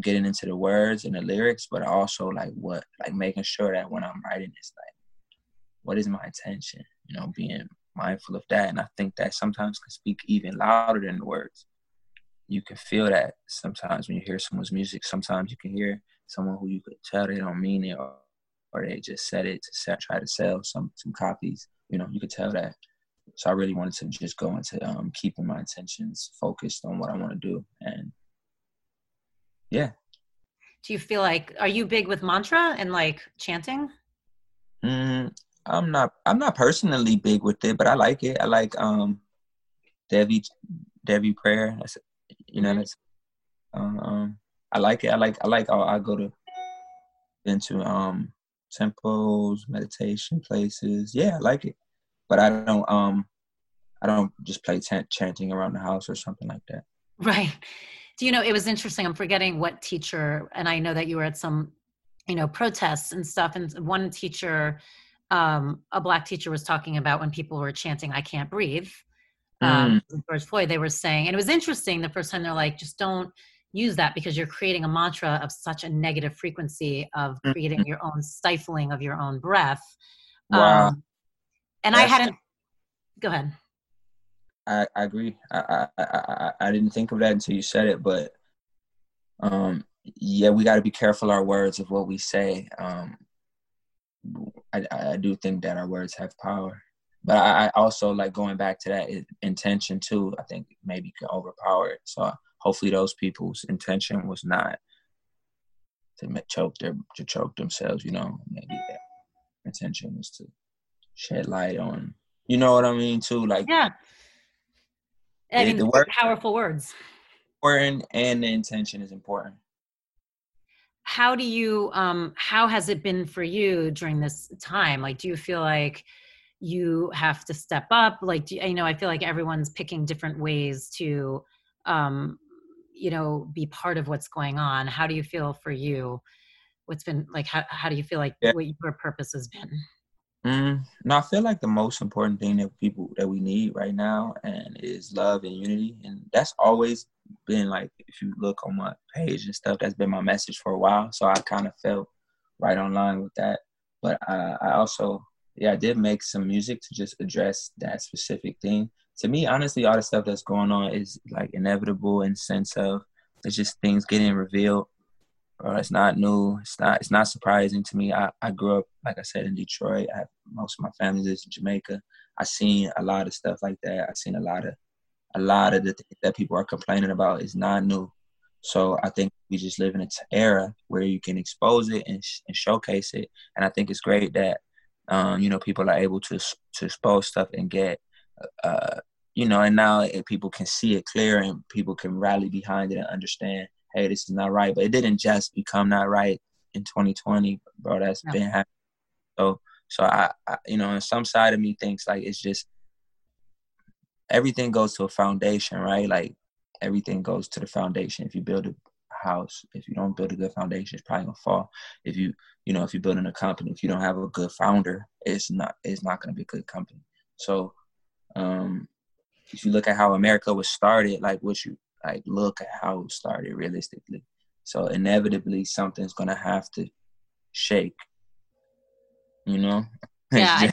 getting into the words and the lyrics, but also like what, like making sure that when I'm writing, it's like, what is my intention? You know, being mindful of that. And I think that sometimes can speak even louder than the words. You can feel that sometimes when you hear someone's music. Sometimes you can hear someone who you could tell they don't mean it or, or they just said it to sell, try to sell some some copies. You know, you could tell that. So I really wanted to just go into um, keeping my intentions focused on what I want to do, and yeah. Do you feel like are you big with mantra and like chanting? Mm, I'm not. I'm not personally big with it, but I like it. I like um, Devi Devi prayer. That's you know mm-hmm. that's um I like it. I like I like I, I go to into um temples, meditation places. Yeah, I like it. But I don't um I don't just play t- chanting around the house or something like that. Right. Do you know it was interesting. I'm forgetting what teacher and I know that you were at some you know protests and stuff and one teacher um a black teacher was talking about when people were chanting I can't breathe. Um mm. George Floyd they were saying and it was interesting the first time they're like just don't use that because you're creating a mantra of such a negative frequency of creating mm-hmm. your own stifling of your own breath. Wow. Um, and That's I hadn't. Go ahead. I, I agree. I, I, I I didn't think of that until you said it, but um, yeah, we got to be careful our words of what we say. Um, I, I do think that our words have power, but I, I also like going back to that intention too. I think maybe can overpower it. So hopefully those people's intention was not to choke their to choke themselves. You know, maybe their intention was to shed light on. You know what I mean? Too like yeah. I mean, the word, powerful words. Important, and the intention is important. How do you? Um, how has it been for you during this time? Like, do you feel like you have to step up? Like, do, you know, I feel like everyone's picking different ways to um, you know be part of what's going on how do you feel for you what's been like how, how do you feel like yeah. what your purpose has been mm, no i feel like the most important thing that people that we need right now and is love and unity. And that's always been like if you look on my page and stuff that's been my message for a while. So i kind of felt right on line with that. But I, I also yeah i did make some music to just address that specific thing. To me, honestly, all the stuff that's going on is like inevitable in sense of it's just things getting revealed. It's not new. It's not. It's not surprising to me. I, I grew up, like I said, in Detroit. I most of my family lives in Jamaica. I seen a lot of stuff like that. I seen a lot of, a lot of the things that people are complaining about is not new. So I think we just live in an era where you can expose it and, sh- and showcase it. And I think it's great that um, you know people are able to to expose stuff and get uh, you know, and now people can see it clear and people can rally behind it and understand, hey, this is not right. But it didn't just become not right in 2020, bro. That's no. been happening. So, so I, I, you know, and some side of me thinks like it's just everything goes to a foundation, right? Like everything goes to the foundation. If you build a house, if you don't build a good foundation, it's probably gonna fall. If you, you know, if you're building a company, if you don't have a good founder, it's not, it's not gonna be a good company. So um, if you look at how America was started, like what you like look at how it started realistically. So inevitably something's gonna have to shake. You know? [laughs] Yeah. I,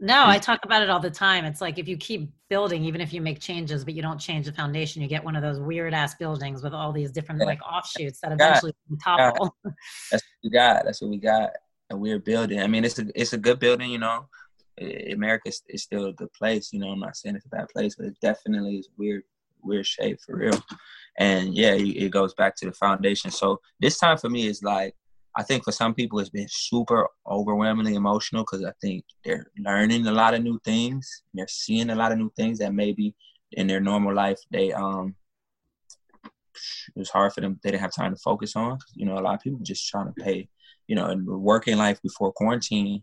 no, I talk about it all the time. It's like if you keep building, even if you make changes, but you don't change the foundation, you get one of those weird ass buildings with all these different like offshoots that eventually topple. [laughs] That's what we got. That's what we got. A weird building. I mean, it's a it's a good building. You know, America is, is still a good place. You know, I'm not saying it's a bad place, but it definitely is weird weird shape for real. And yeah, it goes back to the foundation. So this time for me is like I think for some people it's been super overwhelmingly emotional because I think they're learning a lot of new things. They're seeing a lot of new things that maybe in their normal life they um it was hard for them. They didn't have time to focus on. You know, a lot of people just trying to pay. You know, in working life before quarantine,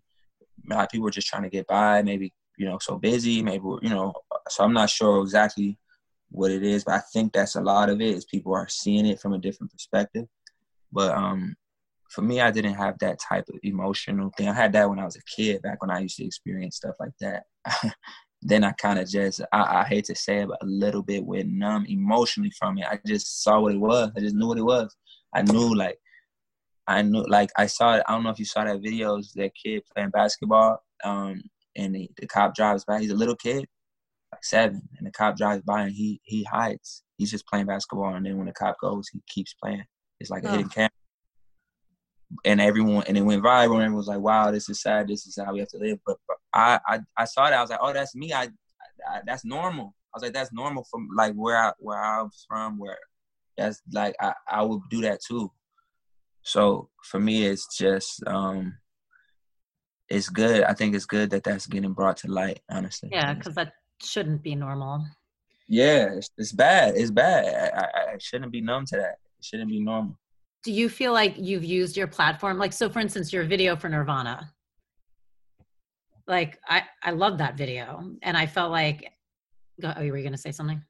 a lot of people were just trying to get by. Maybe you know, so busy. Maybe you know. So I'm not sure exactly what it is, but I think that's a lot of it. Is people are seeing it from a different perspective. But um, for me, I didn't have that type of emotional thing. I had that when I was a kid, back when I used to experience stuff like that. [laughs] then I kind of just, I, I, hate to say it, but a little bit went numb emotionally from it. I just saw what it was. I just knew what it was. I knew like, I knew like I saw it. I don't know if you saw that videos that kid playing basketball, um, and the, the cop drives by. He's a little kid, seven, and the cop drives by and he he hides. He's just playing basketball, and then when the cop goes, he keeps playing. It's like a oh. hidden camera. And everyone and it went viral and everyone was like wow this is sad. This is how we have to live. But, but I, I i saw that. I was like oh that's me. I, I, that's normal. I was like that's normal from like where i where i was from where that's like i i would do that too. So for me it's just um it's good. I think it's good that that's getting brought to light honestly. Yeah because that shouldn't be normal. Yeah it's, it's bad it's bad. I, I, I shouldn't be numb to that. It shouldn't be normal. Do you feel like you've used your platform? Like so for instance your video for nirvana. Like i i love that video and i felt like oh you were going to say something?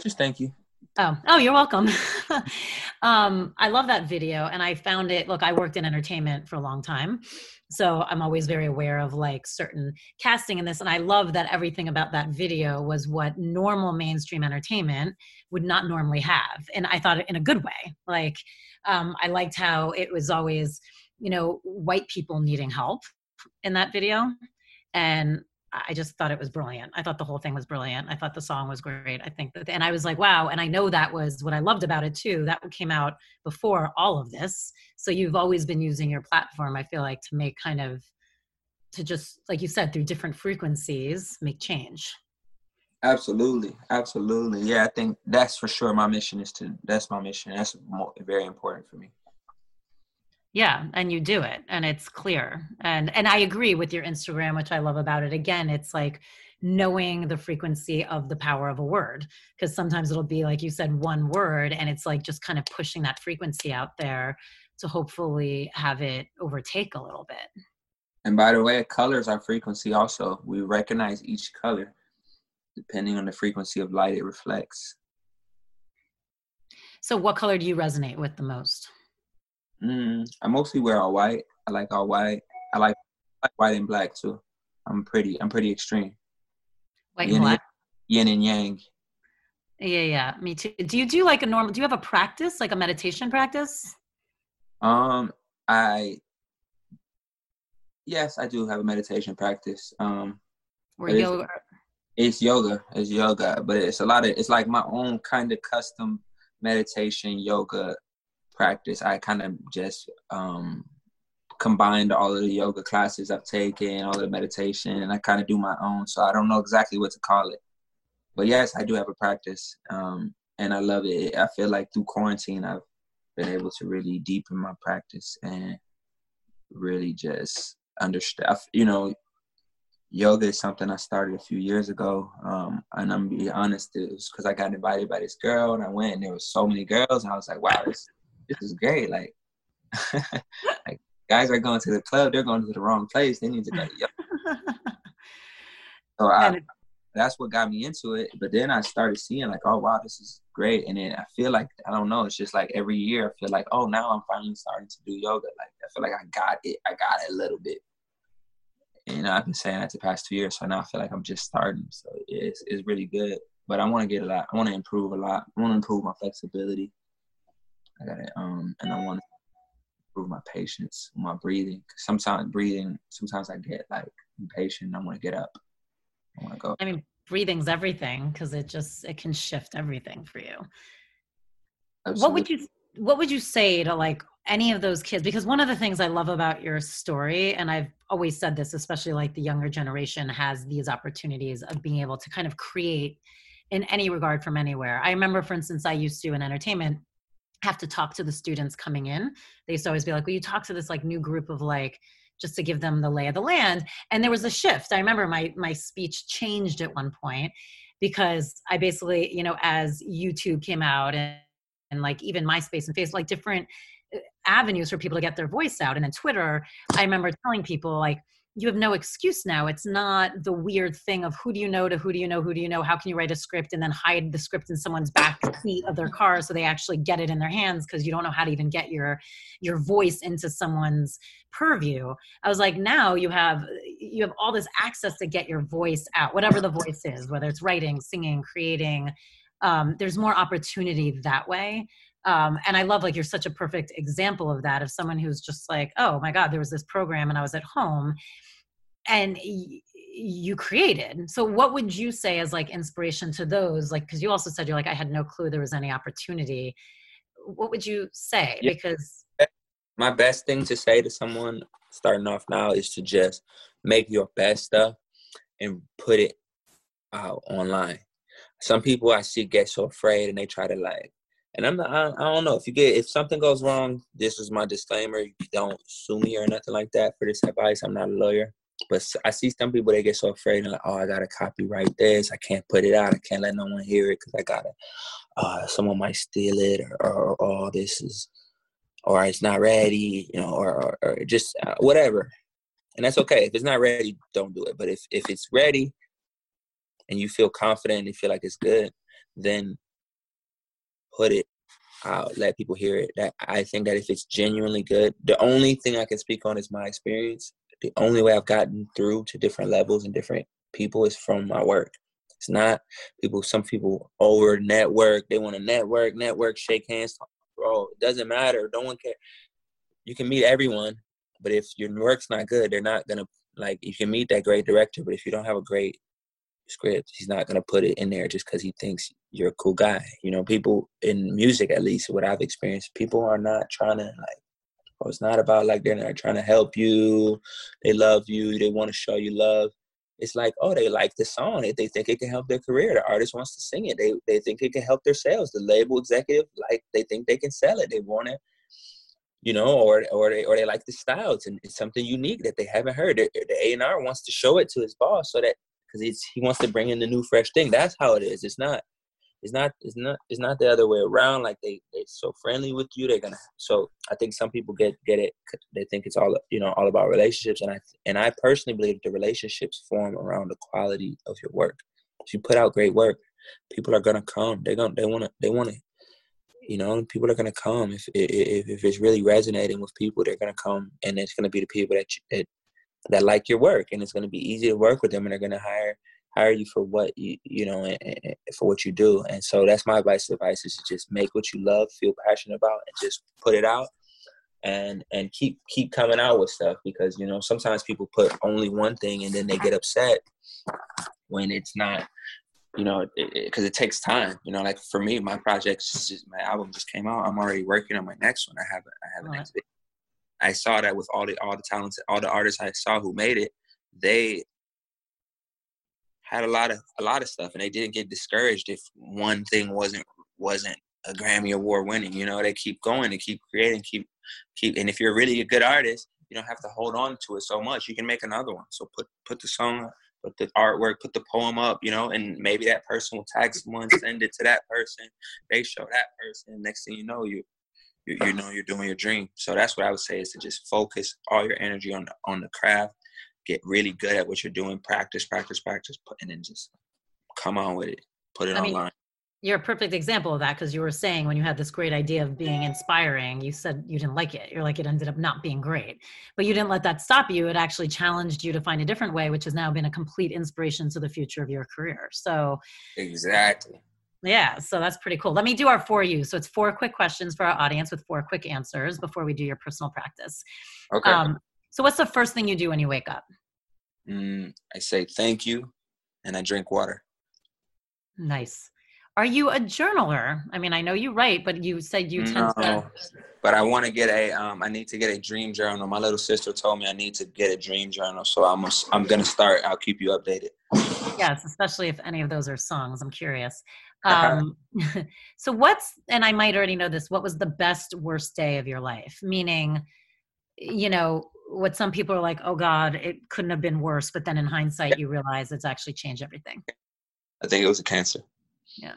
Just thank you oh oh you're welcome [laughs] um i love that video and i found it look i worked in entertainment for a long time so i'm always very aware of like certain casting in this and i love that everything about that video was what normal mainstream entertainment would not normally have and i thought it in a good way like um, I liked how it was always, you know, white people needing help in that video. And I just thought it was brilliant. I thought the whole thing was brilliant. I thought the song was great. I think that, and I was like, wow. And I know that was what I loved about it too. That came out before all of this. So you've always been using your platform, I feel like, to make kind of, to just, like you said, through different frequencies, make change. Absolutely, absolutely. Yeah, I think that's for sure. My mission is to. That's my mission. That's very important for me. Yeah, and you do it, and it's clear. And and I agree with your Instagram, which I love about it. Again, it's like knowing the frequency of the power of a word because sometimes it'll be like you said one word and it's like just kind of pushing that frequency out there to hopefully have it overtake a little bit and by the way colors are frequency also we recognize each color depending on the frequency of light it reflects. So, what color do you resonate with the most? Mm, I mostly wear all white. I like all white. I like, I like white and black too. I'm pretty. I'm pretty extreme. White yin and black. Yin and yang. Yeah, yeah, me too. Do you do like a normal? Do you have a practice, like a meditation practice? Um, I yes, I do have a meditation practice. Um, or yoga, it's yoga. It's yoga, but it's a lot of. It's like my own kind of custom meditation yoga practice. I kind of just um combined all of the yoga classes I've taken, all the meditation, and I kind of do my own. So I don't know exactly what to call it. But yes, I do have a practice, um, and I love it. I feel like through quarantine, I've been able to really deepen my practice and really just understand. You know, yoga is something I started a few years ago. Um, and I'm be honest, it was because I got invited by this girl, and I went, and there was so many girls, and I was like, wow, this this is great. Like, [laughs] like guys are going to the club, they're going to the wrong place. They need to go yoga. so [laughs] I, that's what got me into it. But then I started seeing like, oh wow, this is great. And then I feel like I don't know, it's just like every year I feel like, oh now I'm finally starting to do yoga. Like I feel like I got it. I got it a little bit you know, I've been saying that the past two years, so now I feel like I'm just starting. So it's it's really good. but I want to get a lot. I want to improve a lot. I want to improve my flexibility. I got it. Um, and I want to improve my patience, my breathing. Sometimes breathing, sometimes I get like impatient. I want to get up. I want to go. I mean, breathing's everything because it just it can shift everything for you. Absolutely. What would you What would you say to like any of those kids because one of the things i love about your story and i've always said this especially like the younger generation has these opportunities of being able to kind of create in any regard from anywhere i remember for instance i used to in entertainment have to talk to the students coming in. They used to always be like well you talk to this like new group of like just to give them the lay of the land. And there was a shift. I remember my my speech changed at one point because i basically you know as youtube came out and and like even MySpace and Facebook, like different uh, avenues for people to get their voice out. And then Twitter, I remember telling people like, you have no excuse now. It's not the weird thing of who do you know to who do you know, who do you know, how can you write a script and then hide the script in someone's back seat of their car so they actually get it in their hands because you don't know how to even get your your voice into someone's purview. I was like, now you have you have all this access to get your voice out, whatever the voice is, whether it's writing, singing, creating. Um, there's more opportunity that way um, and i love like you're such a perfect example of that of someone who's just like oh my god there was this program and i was at home and y- you created. So what would you say as like inspiration to those? Like because you also said you're like i had no clue there was any opportunity. What would you say? Yeah. because my best thing to say to someone starting off now is to just make your best stuff and put it out online. Some people i see get so afraid and they try to like and I'm not, I, I don't know if you get if something goes wrong. This is my disclaimer. You don't sue me or nothing like that for this advice. I'm not a lawyer, but I see some people they get so afraid and like, oh, I gotta copyright this. I can't put it out. I can't let no one hear it because I gotta. Uh, someone might steal it, or, or, or oh, this is, or it's not ready, you know, or, or, or just uh, whatever. And that's okay. If it's not ready, don't do it. But if if it's ready, and you feel confident and you feel like it's good, then put it out, let people hear it. That I think that if it's genuinely good, the only thing I can speak on is my experience. The only way I've gotten through to different levels and different people is from my work. It's not people. Some people over network. They want to network, network, shake hands. Bro, it doesn't matter. No one care. You can meet everyone, but if your work's not good, they're not gonna like. You can meet that great director, but if you don't have a great script. He's not gonna put it in there just because he thinks you're a cool guy. You know, people in music, at least what I've experienced, people are not trying to like. Oh, it's not about like they're not trying to help you. They love you. They want to show you love. It's like, oh, they like the song. They, they think it can help their career. The artist wants to sing it. They they think it can help their sales. The label executive like they think they can sell it. They want it you know, or or they or they like the styles and it's something unique that they haven't heard. The A and R wants to show it to his boss so that because he wants to bring in the new fresh thing. That's how it is. It's not it's not it's not it's not the other way around. Like they they're so friendly with you. They're gonna. So I think some people get get it. They think it's all you know all about relationships. And I and I personally believe the relationships form around the quality of your work. If you put out great work, people are gonna come. They're gonna they wanna they wanna. You know, people are gonna come if if if it's really resonating with people. They're gonna come, and it's gonna be the people that you, that that like your work and it's to be easy to work with them and they're to hire hire you for what you you know and, and for what you do. And so that's my advice advice is to just make what you love feel passionate about and just put it out and and keep keep coming out with stuff because you know sometimes people put only one thing and then they get upset when it's not you know because it, it, it, takes time you know like for me my projects just, my album just came out. I'm already working on my next one. I have i have a next I saw that with all the all the talents, all the artists I saw who made it, they had a lot of a lot of stuff, and they didn't get discouraged if one thing wasn't wasn't a Grammy award winning. You know, they keep going, they keep creating, keep keep. And if you're really a good artist, you don't have to hold on to it so much. You can make another one. So put put the song, put the artwork, put the poem up. You know, and maybe that person will tag someone, send it to that person. They show that person. Next thing you know, you you, you know you're doing your dream. So that's what I would say is to just focus all your energy on the, on the craft, get really good at what you're doing, practice, practice, practice, and then just come on with it, put it I online. Mean, you're a perfect example of that because you were saying when you had this great idea of being inspiring, you said you didn't like it. You're like, it ended up not being great. But you didn't let that stop you. It actually challenged you to find a different way, which has now been a complete inspiration to the future of your career. So, exactly. Yeah, so that's pretty cool. Let me do our for you. So it's four quick questions for our audience with four quick answers before we do your personal practice. Okay. Um, so, what's the first thing you do when you wake up? Mm, I say thank you and I drink water. Nice. Are you a journaler? I mean, I know you write, but you said you tend no, to. But I want to get a. Um, I need to get a dream journal. My little sister told me I need to get a dream journal, so I'm. A, I'm gonna start. I'll keep you updated. Yes, especially if any of those are songs. I'm curious. Um, [laughs] so what's and I might already know this. What was the best worst day of your life? Meaning, you know, what some people are like, oh God, it couldn't have been worse. But then in hindsight, you realize it's actually changed everything. I think it was a cancer. Yeah.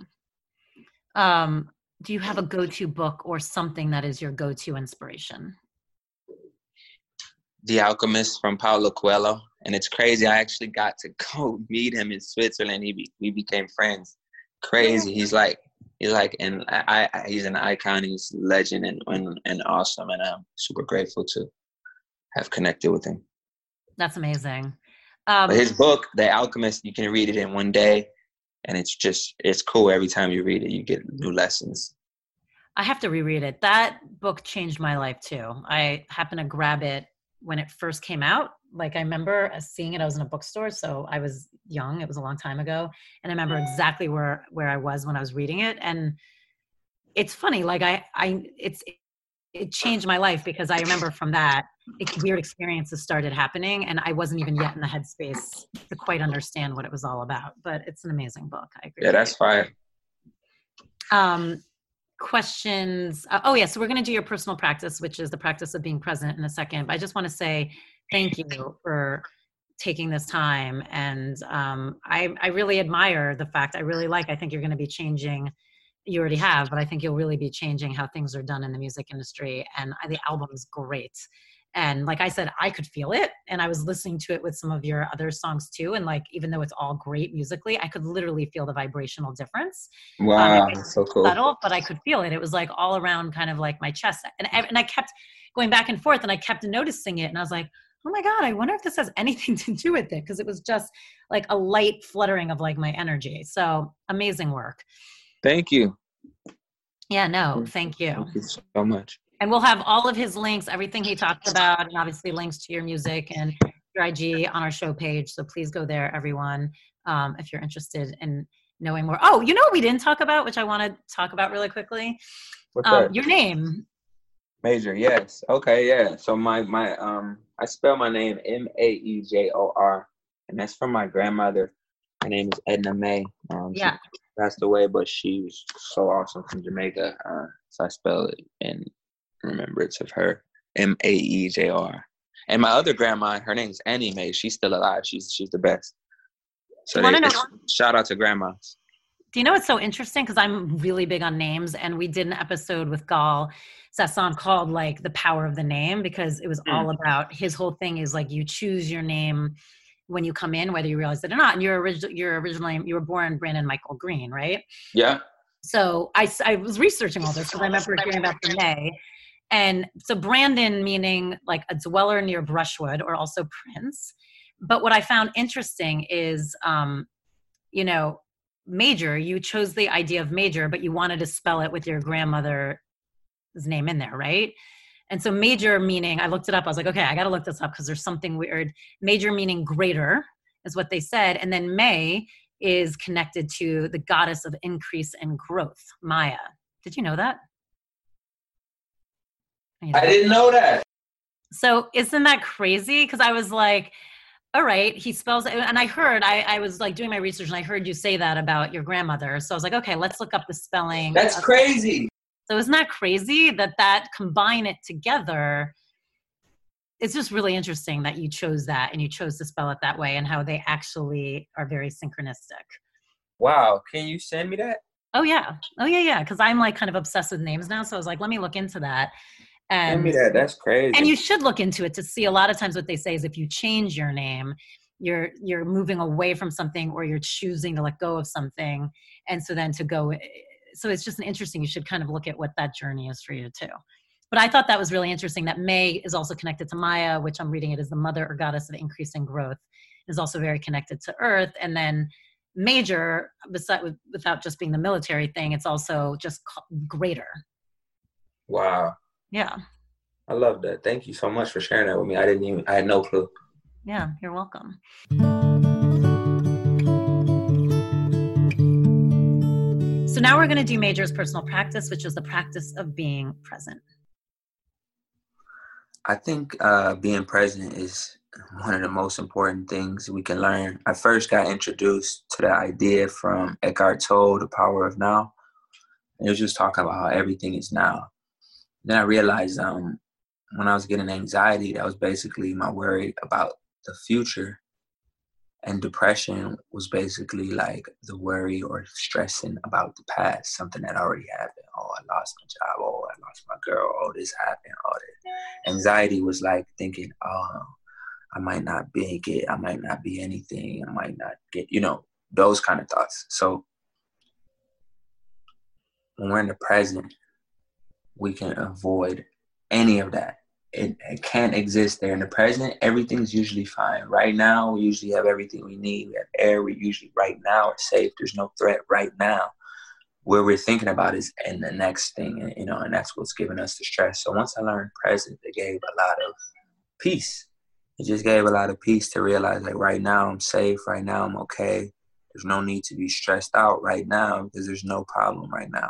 Um, do you have a go-to book or something that is your go-to inspiration? The Alchemist from Paulo Coelho. And it's crazy. I actually got to [laughs] go meet him in Switzerland. He be, we became friends. Crazy. He's [laughs] like he's like and I, I he's an icon. He's legend and, and and awesome. And I'm super grateful to have connected with him. That's amazing. Um, his book, The Alchemist, you can read it in one day and it's just it's cool every time you read it you get new lessons i have to reread it that book changed my life too i happened to grab it when it first came out like i remember seeing it i was in a bookstore so i was young it was a long time ago and i remember exactly where where i was when i was reading it and it's funny like i i it's it changed my life because I remember from that weird experiences started happening and I wasn't even yet in the headspace to quite understand what it was all about. But it's an amazing book. I agree. Yeah, that's fine. Um, questions. Uh, oh yeah, so we're going to do your personal practice, which is the practice of being present in a second. But I just want to say thank you for taking this time and um, I, I really admire the fact i really like i think you're going to be changing you already have, but I think you'll really be changing how things are done in the music industry. And the album is great. And like I said, I could feel it. And I was listening to it with some of your other songs too. And like, even though it's all great musically, I could literally feel the vibrational difference. Wow. Um, so cool. Subtle, but I could feel it. It was like all around kind of like my chest. And, and I kept going back and forth and I kept noticing it. And I was like, oh my God, I wonder if this has anything [laughs] to do with it. Cause it was just like a light fluttering of like my energy. So amazing work. Thank you. Yeah, no, thank you. Thank you so much. And we'll have all of his links, everything he talked about, and obviously links to your music and your IG on our show page. So please go there, everyone, um, if you're interested in knowing more. Oh, you know what we didn't talk about, which I want to talk about really quickly? What's um, that? Your name. Maejor, yes. Okay, yeah. So my my um I spell my name M A E J O R, and that's from my grandmother. Her name is Edna Mae. Um, yeah passed away, but she was so awesome from Jamaica. Uh, so I spell it in remembrance of her. M A E J R. And my other grandma, her name's Annie Mae. She's still alive. She's she's the best. So they, know, shout out to grandmas. Do you know what's so interesting? Because I'm really big on names, and we did an episode with Gal Sasson called like the power of the name because it was mm. all about his whole thing is like you choose your name when you come in, whether you realize it or not. And you're original, you're originally you were born Brandon Michael Green, right? Yeah. So I, I was researching all this because I remember hearing about the May. And so Brandon meaning like a dweller near Brushwood or also Prince. But what I found interesting is, um, you know, major, you chose the idea of major, but you wanted to spell it with your grandmother's name in there, right? And so major meaning, I looked it up. I was like, okay, I got to look this up because there's something weird. Major meaning greater is what they said. And then May is connected to the goddess of increase and growth, Maya. Did you know that? I didn't know that. So isn't that crazy? Because I was like, all right, he spells, it. and I heard, I, I was like doing my research and I heard you say that about your grandmother. So I was like, okay, let's look up the spelling. That's crazy. So isn't that crazy that that combine it together? It's just really interesting that you chose that and you chose to spell it that way and how they actually are very synchronistic. Wow. Can you send me that? Oh yeah. Oh yeah, yeah. Because I'm like kind of obsessed with names now. So I was like, let me look into that. And send me that. That's crazy. And you should look into it to see a lot of times what they say is if you change your name, you're you're moving away from something or you're choosing to let go of something and so then to go so it's just an interesting you should kind of look at what that journey is for you too. But i thought that was really interesting that may is also connected to maya which i'm reading it as the mother or goddess of increasing growth is also very connected to earth. And then major beside, without just being the military thing it's also just greater. Wow. Yeah. I love that. Thank you so much for sharing that with me. I didn't even i had no clue. Yeah you're welcome so now we're going to do Maejor's personal practice which is the practice of being present i think uh, being present is one of the most important things we can learn. I first got introduced to the idea from Eckhart Tolle, The Power of Now. It was just talking about how everything is now. Then I realized um, when I was getting anxiety, that was basically my worry about the future. And depression was basically like the worry or stressing about the past, something that already happened. Oh, I lost my job. Oh, I lost my girl. Oh, this happened. Oh, this. Anxiety was like thinking, oh, I might not make it. I might not be anything. I might not get, you know, those kind of thoughts. So when we're in the present, we can avoid any of that. It, it can't exist there in the present. Everything's usually fine. Right now, we usually have everything we need. We have air. We usually right now are safe. There's no threat right now. Where we're thinking about is in the next thing, you know, and that's what's giving us the stress. So once I learned present, it gave a lot of peace it just gave a lot of peace to realize like right now I'm safe, right now I'm okay. There's no need to be stressed out right now because there's no problem right now.